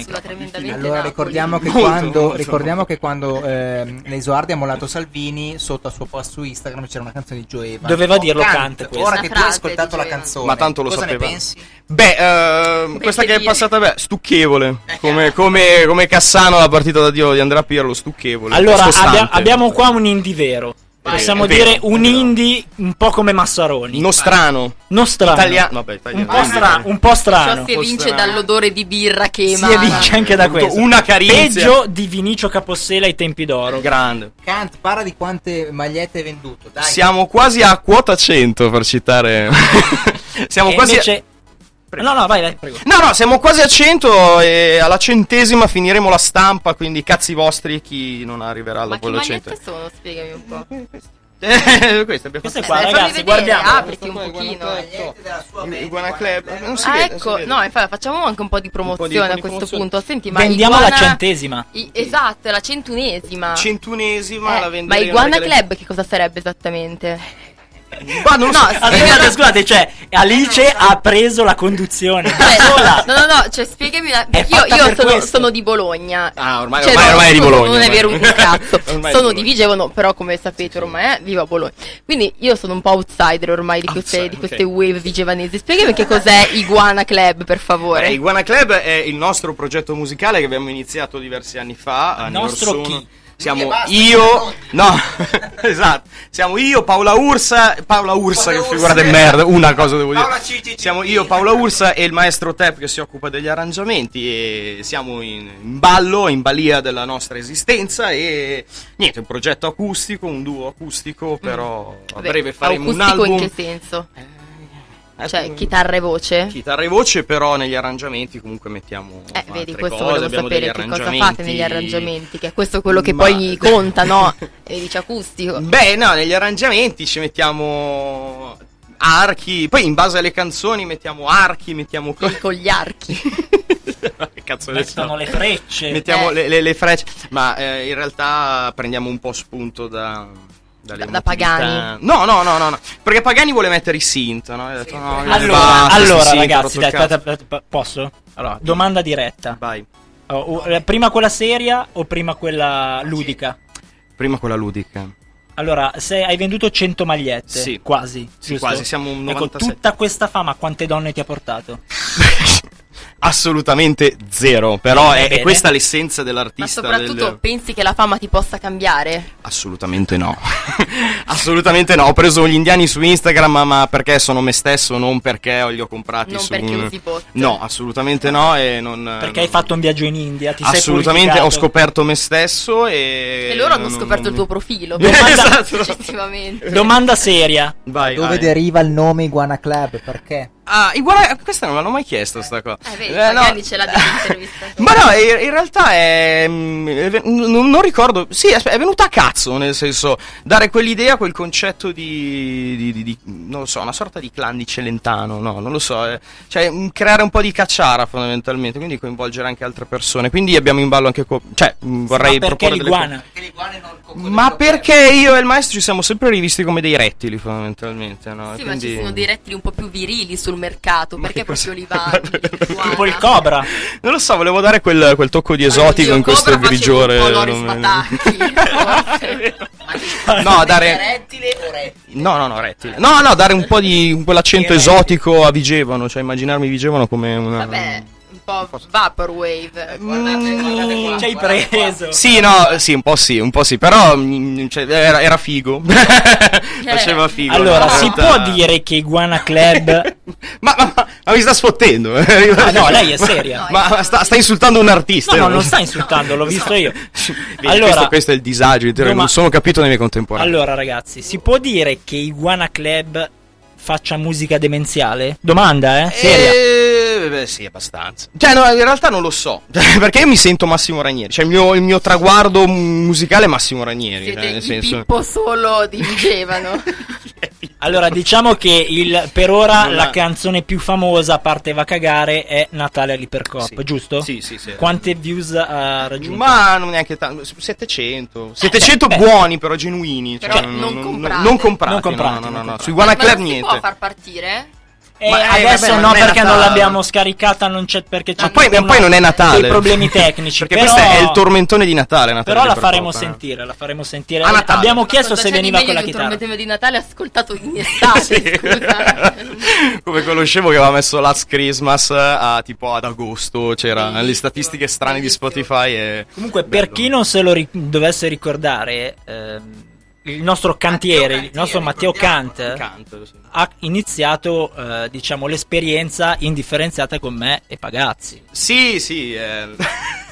Allora ricordiamo che Molto, quando, molto. ricordiamo che quando ehm, Leisoardi ha mollato Salvini sotto al suo post su Instagram c'era una canzone di Joe Evans. Doveva Oh, dirlo Kant, Kant. Ora che tu hai ascoltato la canzone, Ma tanto lo cosa sapeva. ne pensi? Beh, ehm, questa che è passata, beh, stucchevole. Come, come, come Cassano la partita da Dio di Andrea Pirlo, stucchevole. Allora, abbia- abbiamo qua un indie vero. Possiamo vero, dire un indie un po' come Massaroni. Nostrano. Nostrano. Italiano. Vabbè, italiano. Un po' strano. Un po' Ciò strano. si evince dall'odore di birra che Si emana. evince anche da questo. Una carizia. Peggio di Vinicio Capossela ai tempi d'oro. Grande. Kant, parla di quante magliette hai venduto. Dai. Siamo quasi a quota 100 per citare. *laughs* siamo E quasi. invece- No, no, vai, vai, prego. No, no, siamo quasi a 100 e alla centesima finiremo la stampa, quindi cazzi vostri chi non arriverà Ma dopo che la 100. magliette sono? Spiegami un po'. Eh, queste abbiamo fatto- qua, Dai, fammi ragazzi, vedere, guardiamo. apriti un pochino. Il Guana Club. eh, Non si Ah, vede, non si ecco, no, infatti facciamo anche un po' di po' di- promozione po' a di questo promozione. punto. Senti, ma Vendiamo Iguana- la centesima. I- esatto, è la centunesima. Centunesima Eh, la ma venderemo. Iguana Club che cosa sarebbe esattamente? Ma non No, so. spiega- Scusate, cioè, Alice ha preso la conduzione Cioè, sola. no, no, no, cioè spiegami una... io, io sono, sono di Bologna. Ah, ormai, Cioè, ormai, no, ormai è di Bologna. Non è vero un *laughs* cazzo. Sono di Bologna. Vigevano, però come sapete ormai è viva Bologna. Quindi io sono un po' outsider ormai di queste, Outsider, di queste ok. wave vigevanesi. Spiegami che cos'è Iguana Club, per favore. Beh, Iguana Club è il nostro progetto musicale che abbiamo iniziato diversi anni fa. anni Nostro chi? Siamo io, no, *laughs* esatto, siamo io, Paola Ursa, Paola Ursa che figura di merda, una cosa devo dire. Siamo io, Paola Ursa e il maestro Tep che si occupa degli arrangiamenti e siamo in, in ballo, in balia della nostra esistenza e niente, un progetto acustico, un duo acustico, però a Vabbè, breve faremo un acustico album. in che senso? Cioè, chitarra e voce? Chitarra e voce, però negli arrangiamenti comunque mettiamo Eh, altre vedi, questo cose, volevo abbiamo sapere che cosa fate negli arrangiamenti, che è questo quello che Ma- poi *laughs* conta, no? E dice acustico. Beh, no, negli arrangiamenti ci mettiamo archi, poi in base alle canzoni mettiamo archi, mettiamo co- con gli archi. *laughs* che cazzo ne so. Mettono le frecce. Mettiamo Eh. le, le- le frecce, ma eh, in realtà prendiamo un po' spunto da Da emotività. Pagani. No, no, no, no, no. Perché Pagani vuole mettere i synth, no? Allora, basta, allora ragazzi, posso? Allora, domanda diretta. Vai. Oh, oh, eh, prima quella seria o prima quella ludica? Prima quella ludica. Allora, se hai venduto 100 magliette, Sì. quasi, Sì, giusto? quasi, siamo un Ecco, 97. tutta questa fama quante donne ti ha portato? *laughs* Assolutamente zero, però Bene, è, è questa l'essenza Ma dell'artista. soprattutto del- pensi che la fama ti possa cambiare? Assolutamente no. *laughs* Assolutamente no. Ho preso gli indiani su Instagram, ma, ma perché sono me stesso, non perché li ho comprati Non su perché un... usi bot. No, assolutamente no. E non, Perché hai fatto un viaggio in India, ti sei Assolutamente ho purificato. scoperto me stesso e. E loro hanno non- scoperto non- il tuo profilo. *laughs* Domanda- Successivamente. Domanda seria. Vai, Dove vai. deriva il nome Iguana Club? Perché? Ah, guarda, questa non me l'hanno mai chiesto sta cosa. Eh, vedi, Eh, no. Ce l'ha dell'intervista. *laughs* Ma no, in, in realtà è, mm, è non, non ricordo. Sì, è, è venuta a cazzo, nel senso, dare quell'idea, quel concetto di, di- di- di- non lo so, una sorta di clan di Celentano, no, non lo so. eh, cioè, mm, creare un po' di cacciara fondamentalmente, quindi coinvolgere anche altre persone. Quindi abbiamo in ballo anche. co- cioè, mm, vorrei Ma perché proporre delle l'iguana? co- Ma perché io e il maestro ci siamo sempre rivisti come dei rettili, fondamentalmente, no? Sì, Quindi- ma ci sono dei rettili un po' più virili sul mercato. Perché proprio li *laughs* vandi? Tipo il cobra. Non lo so, volevo dare quel, quel tocco di esotico in questo grigiore. non me- *laughs* No, dare. Rettile o rettile? No, no, no, rettile. No, no, dare un po' di quell'accento esotico a Vigevano, cioè immaginarmi Vigevano come una. Vabbè, un po' vaporwave. Mm. Ci hai preso. Sì, no, sì, un po' sì, un po' sì, però mm, cioè, era, era figo. *laughs* Faceva figo. Allora, in si realtà. può dire che Iguana Club *laughs* Ma mi sta sfottendo. Ah, no, *laughs* lei è seria. Ma ma sta, sta insultando un artista. No, no, non sta insultando, l'ho visto io. Vedi, Allora- questo, questo è il disagio interiore, Doma- non sono capito nei miei contemporanei. Allora, ragazzi, si può dire che Iguana Club faccia musica demenziale? Domanda, eh? Seria. Eh, beh, sì, abbastanza. Cioè, no, in realtà non lo so. *laughs* Perché io mi sento Massimo Ranieri. Cioè, il mio, il mio traguardo musicale è Massimo Ranieri. Siete cioè, nel senso. Pippo solo di Vigevano. *laughs* Allora, diciamo che il, per ora Non la ha- canzone più famosa, a parte Va cagare, è Natale all'Ipercop, Sì. giusto? Sì, sì, sì. Quante views ha raggiunto? Ma non neanche tanto. 700. 700 beh. buoni, però genuini. Però cioè, non comprati. Non comprati. Non comprati, no, no, no, non no. comprati. Su Iguana Ma Club non si niente. può far partire? Eh, Ma- eh, adesso vabbè, ma no, non perché non l'abbiamo scaricata, non c'è perché c'è Ma poi, poi non è Natale. dei problemi tecnici. Perché però... questo è il tormentone di Natale. Natale Però la faremo poco, eh. sentire, la faremo sentire. A Natale. Abbiamo chiesto Cosa se veniva con la chitarra. tormentone di Natale ascoltato in *laughs* estate, *laughs* scusa. Come conoscevo che aveva messo Last Christmas a tipo ad agosto. C'era Bellissimo, le statistiche strane di Spotify. E... Comunque, per chi non se lo ri- dovesse ricordare, ehm, il nostro cantiere, il nostro Matteo Kant, Canto, sì. ha iniziato, eh, diciamo, l'esperienza indifferenziata con me e Pagazzi. Sì, sì. eh.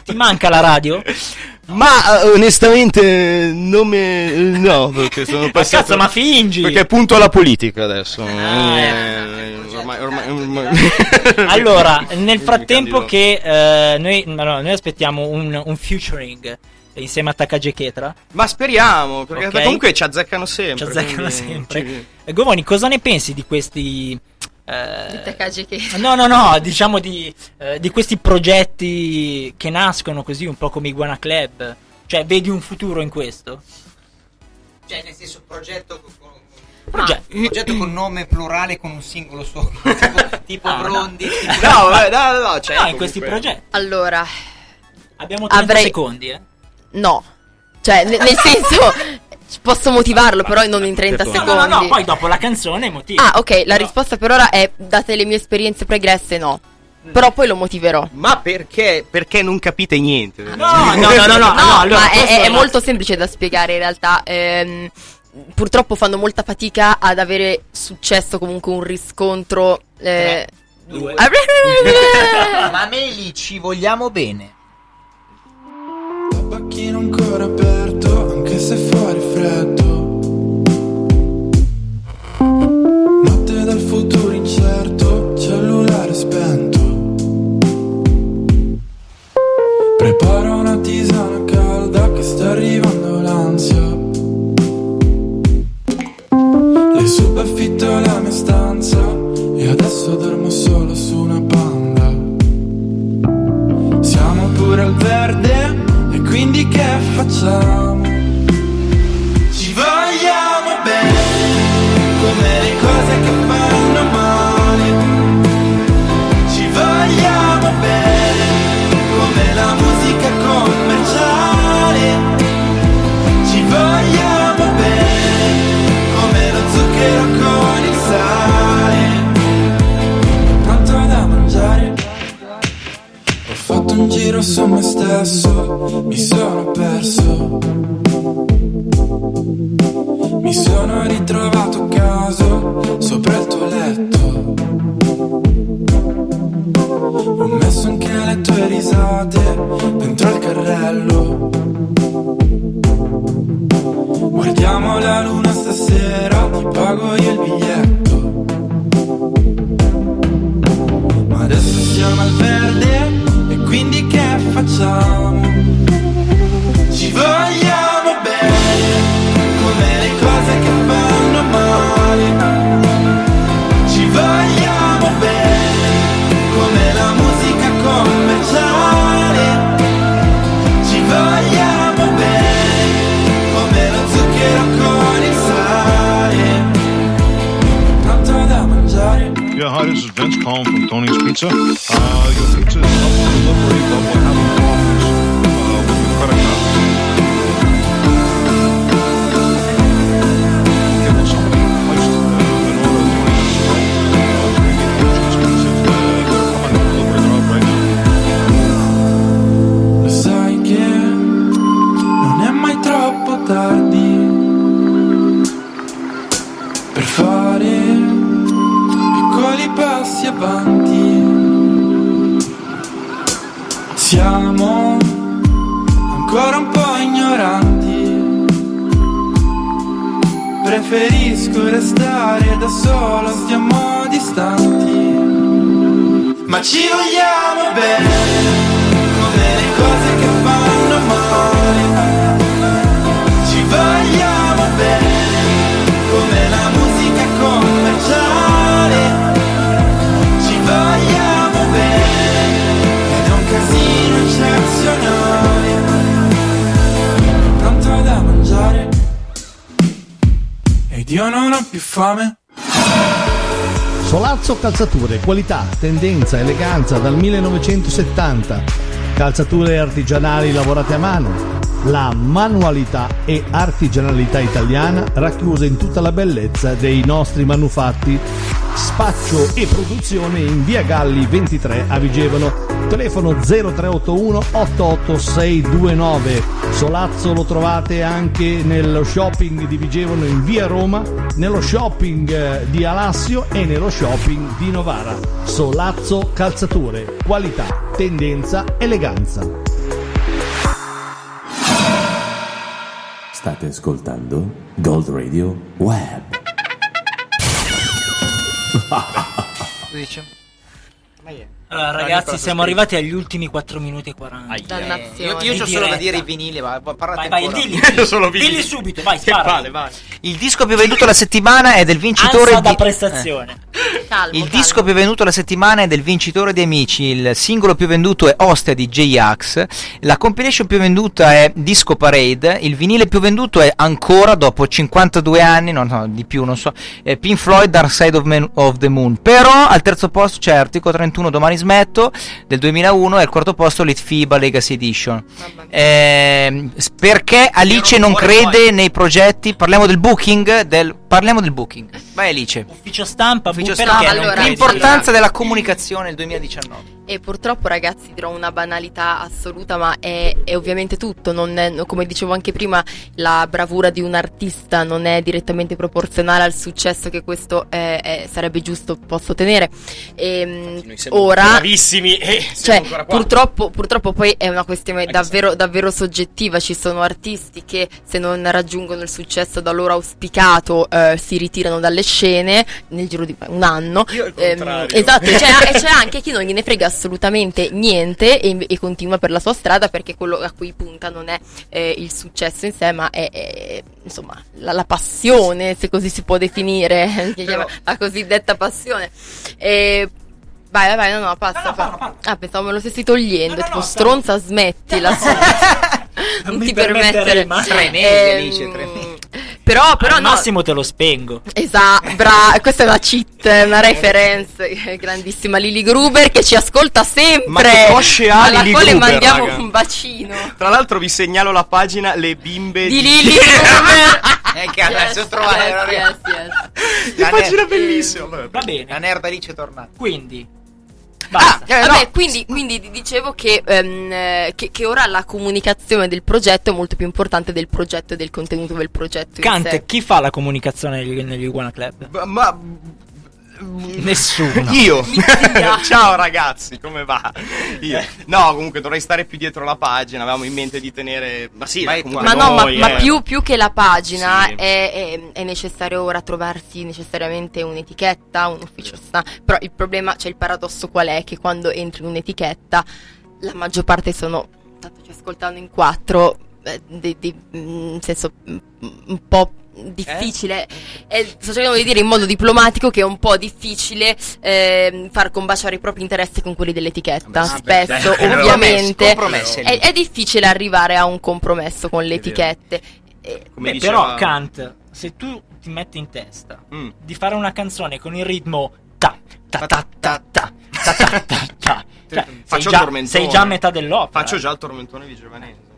Ti manca la radio? *laughs* Ma eh, onestamente non me. No, perché sono *laughs* passato. cazzo, ma fingi! Perché punto alla politica adesso. Ah, Eh, ormai, ormai, ormai- *laughs* Allora, nel Mi frattempo che eh, noi, allora, noi aspettiamo un, un featuring insieme a Takagi Chetra, Ma speriamo, perché Ok. comunque ci azzeccano sempre. ci azzeccano quindi- sempre. ci- Govoni, cosa ne pensi di questi... eh, Di Takagi che... No, no, no, diciamo di, eh, di questi progetti che nascono così un po' come Iguana Club. Cioè, vedi un futuro in questo? Cioè, nel senso, progetto con, Progetto. progetto con nome plurale con un singolo suono. *laughs* tipo, tipo Ah, no. Brondi. No, vabbè, no, no, no, c'è No, in questi progetti. Allora, Abbiamo 30 Avrei- secondi, eh. No. Cioè, ne- nel senso, posso motivarlo, però non in 30 No, secondi. no, no, no, poi dopo la canzone motivo. Ah, ok, la No. risposta per ora è, date le mie esperienze pregresse, no. Però poi lo motiverò. Ma perché? Perché non capite niente? No, no, no, no, no, no, allora, ma è, è molto semplice da spiegare in realtà. Ehm, purtroppo fanno molta fatica ad avere successo, comunque un riscontro. eh, *laughs* Ma Meli, ci vogliamo bene. Tabacchino ancora aperto, anche se fuori freddo. Notte dal futuro incerto, cellulare spento. Preparo una tisana calda che sta arrivando l'ansia. Le subaffitto la mia stanza e adesso dormo solo su una panda. Siamo pure al verde quindi che facciamo? Ci vogliamo bene, come le cose giro su me stesso, mi sono perso. Mi sono ritrovato a caso sopra il tuo letto. Ho messo anche le tue risate dentro il carrello. Guardiamo la luna stasera, ti pago io il biglietto. Ma adesso siamo al verde quindi che facciamo? Ci vogliamo bene, come le cose che fanno male. Vince calling from Tony's Pizza. Uh, your pizza is up for delivery, but we're having Preferisco restare da solo, stiamo distanti. Ma ci vogliamo bene io non ho più fame. Solazzo Calzature, qualità, tendenza, eleganza dal 1970. Calzature artigianali lavorate a mano. La manualità e artigianalità italiana racchiusa in tutta la bellezza dei nostri manufatti. Spaccio e produzione in via Galli 23 a Vigevano. Telefono 0381 88629. Solazzo lo trovate anche nello shopping di Vigevano in via Roma, nello shopping eh, di Alassio e nello shopping di Novara. Solazzo Calzature, qualità, tendenza, eleganza. State ascoltando Gold Radio Web. Dice. Allora, ragazzi, siamo arrivati agli ultimi 4 minuti e 40. Io, io Di ho solo da dire i vinili, ma parlate Vai, vai, ancora. dilli, *laughs* dilli. Io solo vinili. Dilli subito, vai, spara. vai. Il disco più venduto la settimana è del vincitore Ansia da di prestazione. Calmo, Il disco più venduto la settimana è del vincitore di Amici, il singolo più venduto è Ostia di J-Ax, la compilation più venduta è Disco Parade, il vinile più venduto è ancora dopo 52 anni, no, no, di più, non so, è Pink Floyd Dark Side of, Man- of the Moon. Però al terzo posto c'è Artico 31 Domani smetto del 2001 e al quarto posto Litfiba Legacy Edition. S- perché Alice non crede nei progetti? Parliamo del booking, del- parliamo del booking. Vai Alice. Ufficio stampa, Ufficio stampa. non Allora? L'importanza della comunicazione nel 2019. E purtroppo ragazzi dirò una banalità assoluta, ma è, è ovviamente tutto, non è- no, come dicevo anche prima, la bravura di un artista non è direttamente proporzionale al successo che questo eh, eh, sarebbe giusto possa ottenere. Ehm, ora, bravissimi e siamo cioè, purtroppo, purtroppo poi è una questione davvero, davvero soggettiva. Ci sono artisti che se non raggiungono il successo da loro auspicato eh, si ritirano dalle scene nel giro di un anno. Ehm, esatto, e c'è, *laughs* c'è anche chi non gliene frega assolutamente niente e, e continua per la sua strada perché quello a cui punta non è eh, il successo in sé, ma è, è, insomma la, la passione, se così si può definire, *laughs* chiama la cosiddetta passione. E Vai, vai, vai, no, no, passa. pa- Ah, pensavo me lo stessi togliendo. tipo, stronza, smettila. *laughs* non mi ti permettere. Tre mesi, Ehm, Alice, tre mesi. Però, però Al no. massimo te lo spengo. Esatto, bra- questa è una cheat, una reference eh, grandissima. Lily Gruber che ci ascolta sempre. Ma che cosce ha alla Lily quale Gruber, mandiamo raga? un bacino. Tra l'altro vi segnalo la pagina Le bimbe Di Lily Gruber. *laughs* Eh, che adesso trovare yes, la yes, yes. Che pagina bellissima. vabbè. Va bene. La nerd Alice è tornata. Quindi, Ah, basta. eh, Vabbè, no. quindi, quindi di- dicevo che, ehm, eh, che, che ora la comunicazione del progetto è molto più importante del progetto e del contenuto del progetto. Kant, chi fa la comunicazione negli, negli Iguana Club? Ma- Ma Nessuno. io. *laughs* Ciao ragazzi, come va? Io. No, comunque dovrei stare più dietro la pagina. Avevamo in mente di tenere. Ma sì, comunque Ma no, ma, noi, ma eh. più, più che la pagina Sì. è, è- è necessario ora trovarsi necessariamente un'etichetta, un ufficio stampa. Però il problema, cioè il paradosso qual è? Che quando entri in un'etichetta la maggior parte sono, tanto ci ascoltando in quattro, eh, di- di- mm, nel senso mm, un po' difficile. Eh, sto cercando di dire in modo diplomatico che è un po' difficile ehm, far combaciare i propri interessi con quelli dell'etichetta Ah, beh, spesso dai, ovviamente. è, è difficile arrivare a un compromesso con le etichette. Eh, Come Beh, diceva- Però, Kant, se tu ti metti in testa Mm. di fare una canzone con il ritmo ta ta ta ta ta ta ta ta ta, cioè, sei, Faccio il già, tormentone. sei già a metà dell'opera. Faccio già il tormentone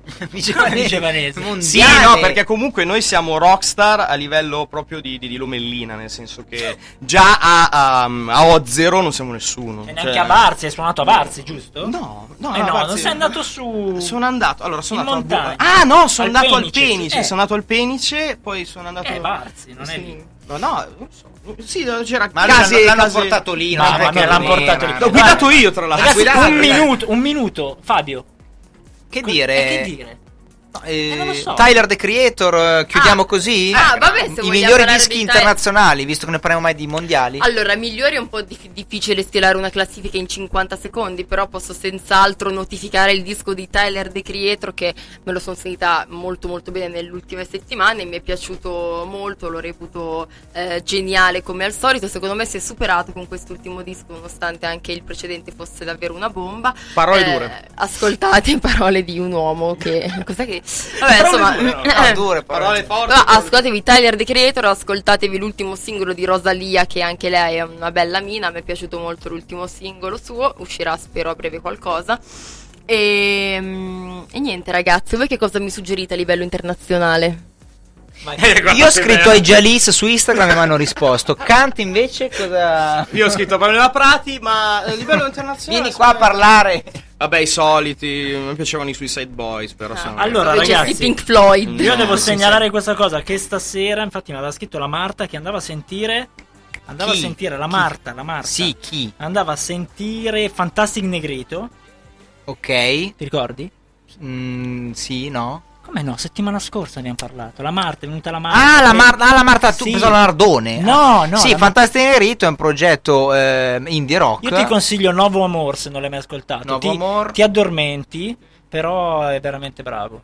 *laughs* vigevanese. Vigevanese. Sì, no, perché comunque noi siamo rockstar a livello proprio di, di, di lomellina, nel senso che già a, a, a O0 non siamo nessuno. E cioè- neanche a Varzi, hai suonato a Varzi, giusto? No, no, Eh no, Varzi- non sei andato su. Sono andato, allora sono In andato montagna. al Ah, no, sono Al andato Penice. al Penice, Eh. sono andato al Penice, poi sono andato Eh, Varzi, non è Sì. lì. No, no, non so. Sì, c'era Ma case, l'hanno, l'hanno case- portato lì, No, ma è non l'hanno portato lì. L'ho guidato io, tra l'altro. Ragazzi, un minuto, un minuto, Fabio. Che dire? eh, che dire? Eh, Eh, so. Tyler the Creator, eh, chiudiamo così? ah, vabbè, I migliori dischi di internazionali, visto che ne parliamo mai di mondiali. Allora, migliori è un po' dif- difficile stilare una classifica in 50 secondi, però posso senz'altro notificare il disco di Tyler The Creator che me lo sono sentita molto molto bene nelle ultime settimane, mi è piaciuto molto, lo reputo eh, geniale come al solito, secondo me si è superato con quest'ultimo disco nonostante anche il precedente fosse davvero una bomba. Parole Eh, dure. Ascoltate *laughs* parole di un uomo che... Cos'è che... Vabbè, insomma... No, dure, Parole forti. No, ascoltatevi Tyler The Creator, ascoltatevi l'ultimo singolo di Rosalia che anche lei è una bella mina, mi è piaciuto molto l'ultimo singolo suo, uscirà spero a breve qualcosa. E, mm, e niente ragazzi, voi che cosa mi suggerite a livello internazionale? Io ho scritto ai Jalis su Instagram e mi hanno risposto. Kant invece cosa... Io ho scritto Pamela Prati, ma a livello internazionale. Vieni qua a parlare. Vabbè, i soliti. Mi piacevano i Suicide Boys, però sono. Allora, ragazzi, Pink Floyd. Io No, devo sì, segnalare questa cosa che stasera, infatti mi aveva scritto la Marta che andava a sentire andava Chi? a sentire la Marta, la Marta. Sì, chi? Andava a sentire Fantastic Negrito, Ok. ti ricordi? Mm, sì, no. Come no? Settimana scorsa ne abbiamo parlato. La Marta, è venuta la Marta. Ah, la, Mar- ah, la Marta, tu Sì. pensavo la Nardone. No, no. Sì, la Mar- Negrito è un progetto eh, indie rock. Io ti consiglio Novo Amor se non l'hai mai ascoltato. Novo ti, Amor. ti addormenti, però è veramente bravo.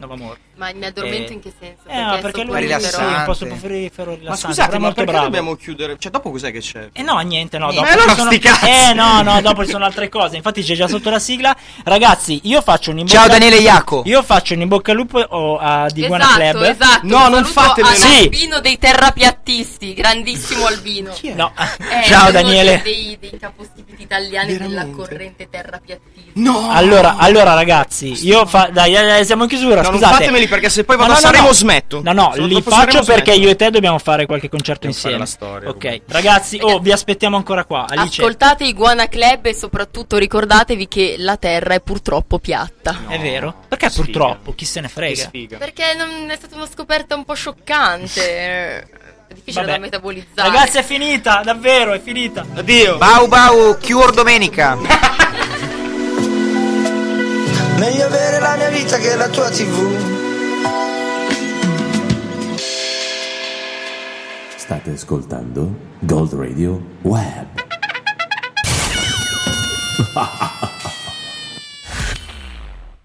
Nova More. Ma mi addormento Eh, in che senso? Eh, no, perché lui sì, è un po' soporifero, Ma rilassante, scusate, ma perché bravo. dobbiamo chiudere? Cioè, dopo cos'è che c'è? Eh no, niente, no, Ma dopo allora ci sono... Eh no, no, dopo ci sono altre cose. Infatti c'è già sotto la sigla. Ragazzi, io faccio un in Ciao, bocca- Daniele Iaco. Io faccio un in bocca al lupo o a di Guana Esatto, Club. esatto. No, non fatemelo. Sì. all'Albino dei terrapiattisti, grandissimo Albino. No. È Ciao, uno Daniele. Dei, dei capostipiti italiani della corrente terrapiattista. No! Allora, allora ragazzi, io fa... dai, eh, siamo in chiusura, No, non scusate. fatemeli perché se poi vado no, a no, Sanremo no. smetto. No, no, Se li faccio perché smetto. io e te dobbiamo fare qualche concerto Dobbiamo fare insieme. la storia, ok, ragazzi, oh, vi aspettiamo ancora qua. Alice. Ascoltate Iguana Club e soprattutto ricordatevi che la Terra è purtroppo piatta. È vero? Perché purtroppo? Chi se ne frega? Perché non è stata una scoperta un po' scioccante. È difficile Vabbè. da metabolizzare. Ragazzi, è finita, davvero, è finita. Addio. Bau Bau, Cure domenica. *laughs* Meglio avere la mia vita che la tua tv. State ascoltando Gold Radio Web. *laughs*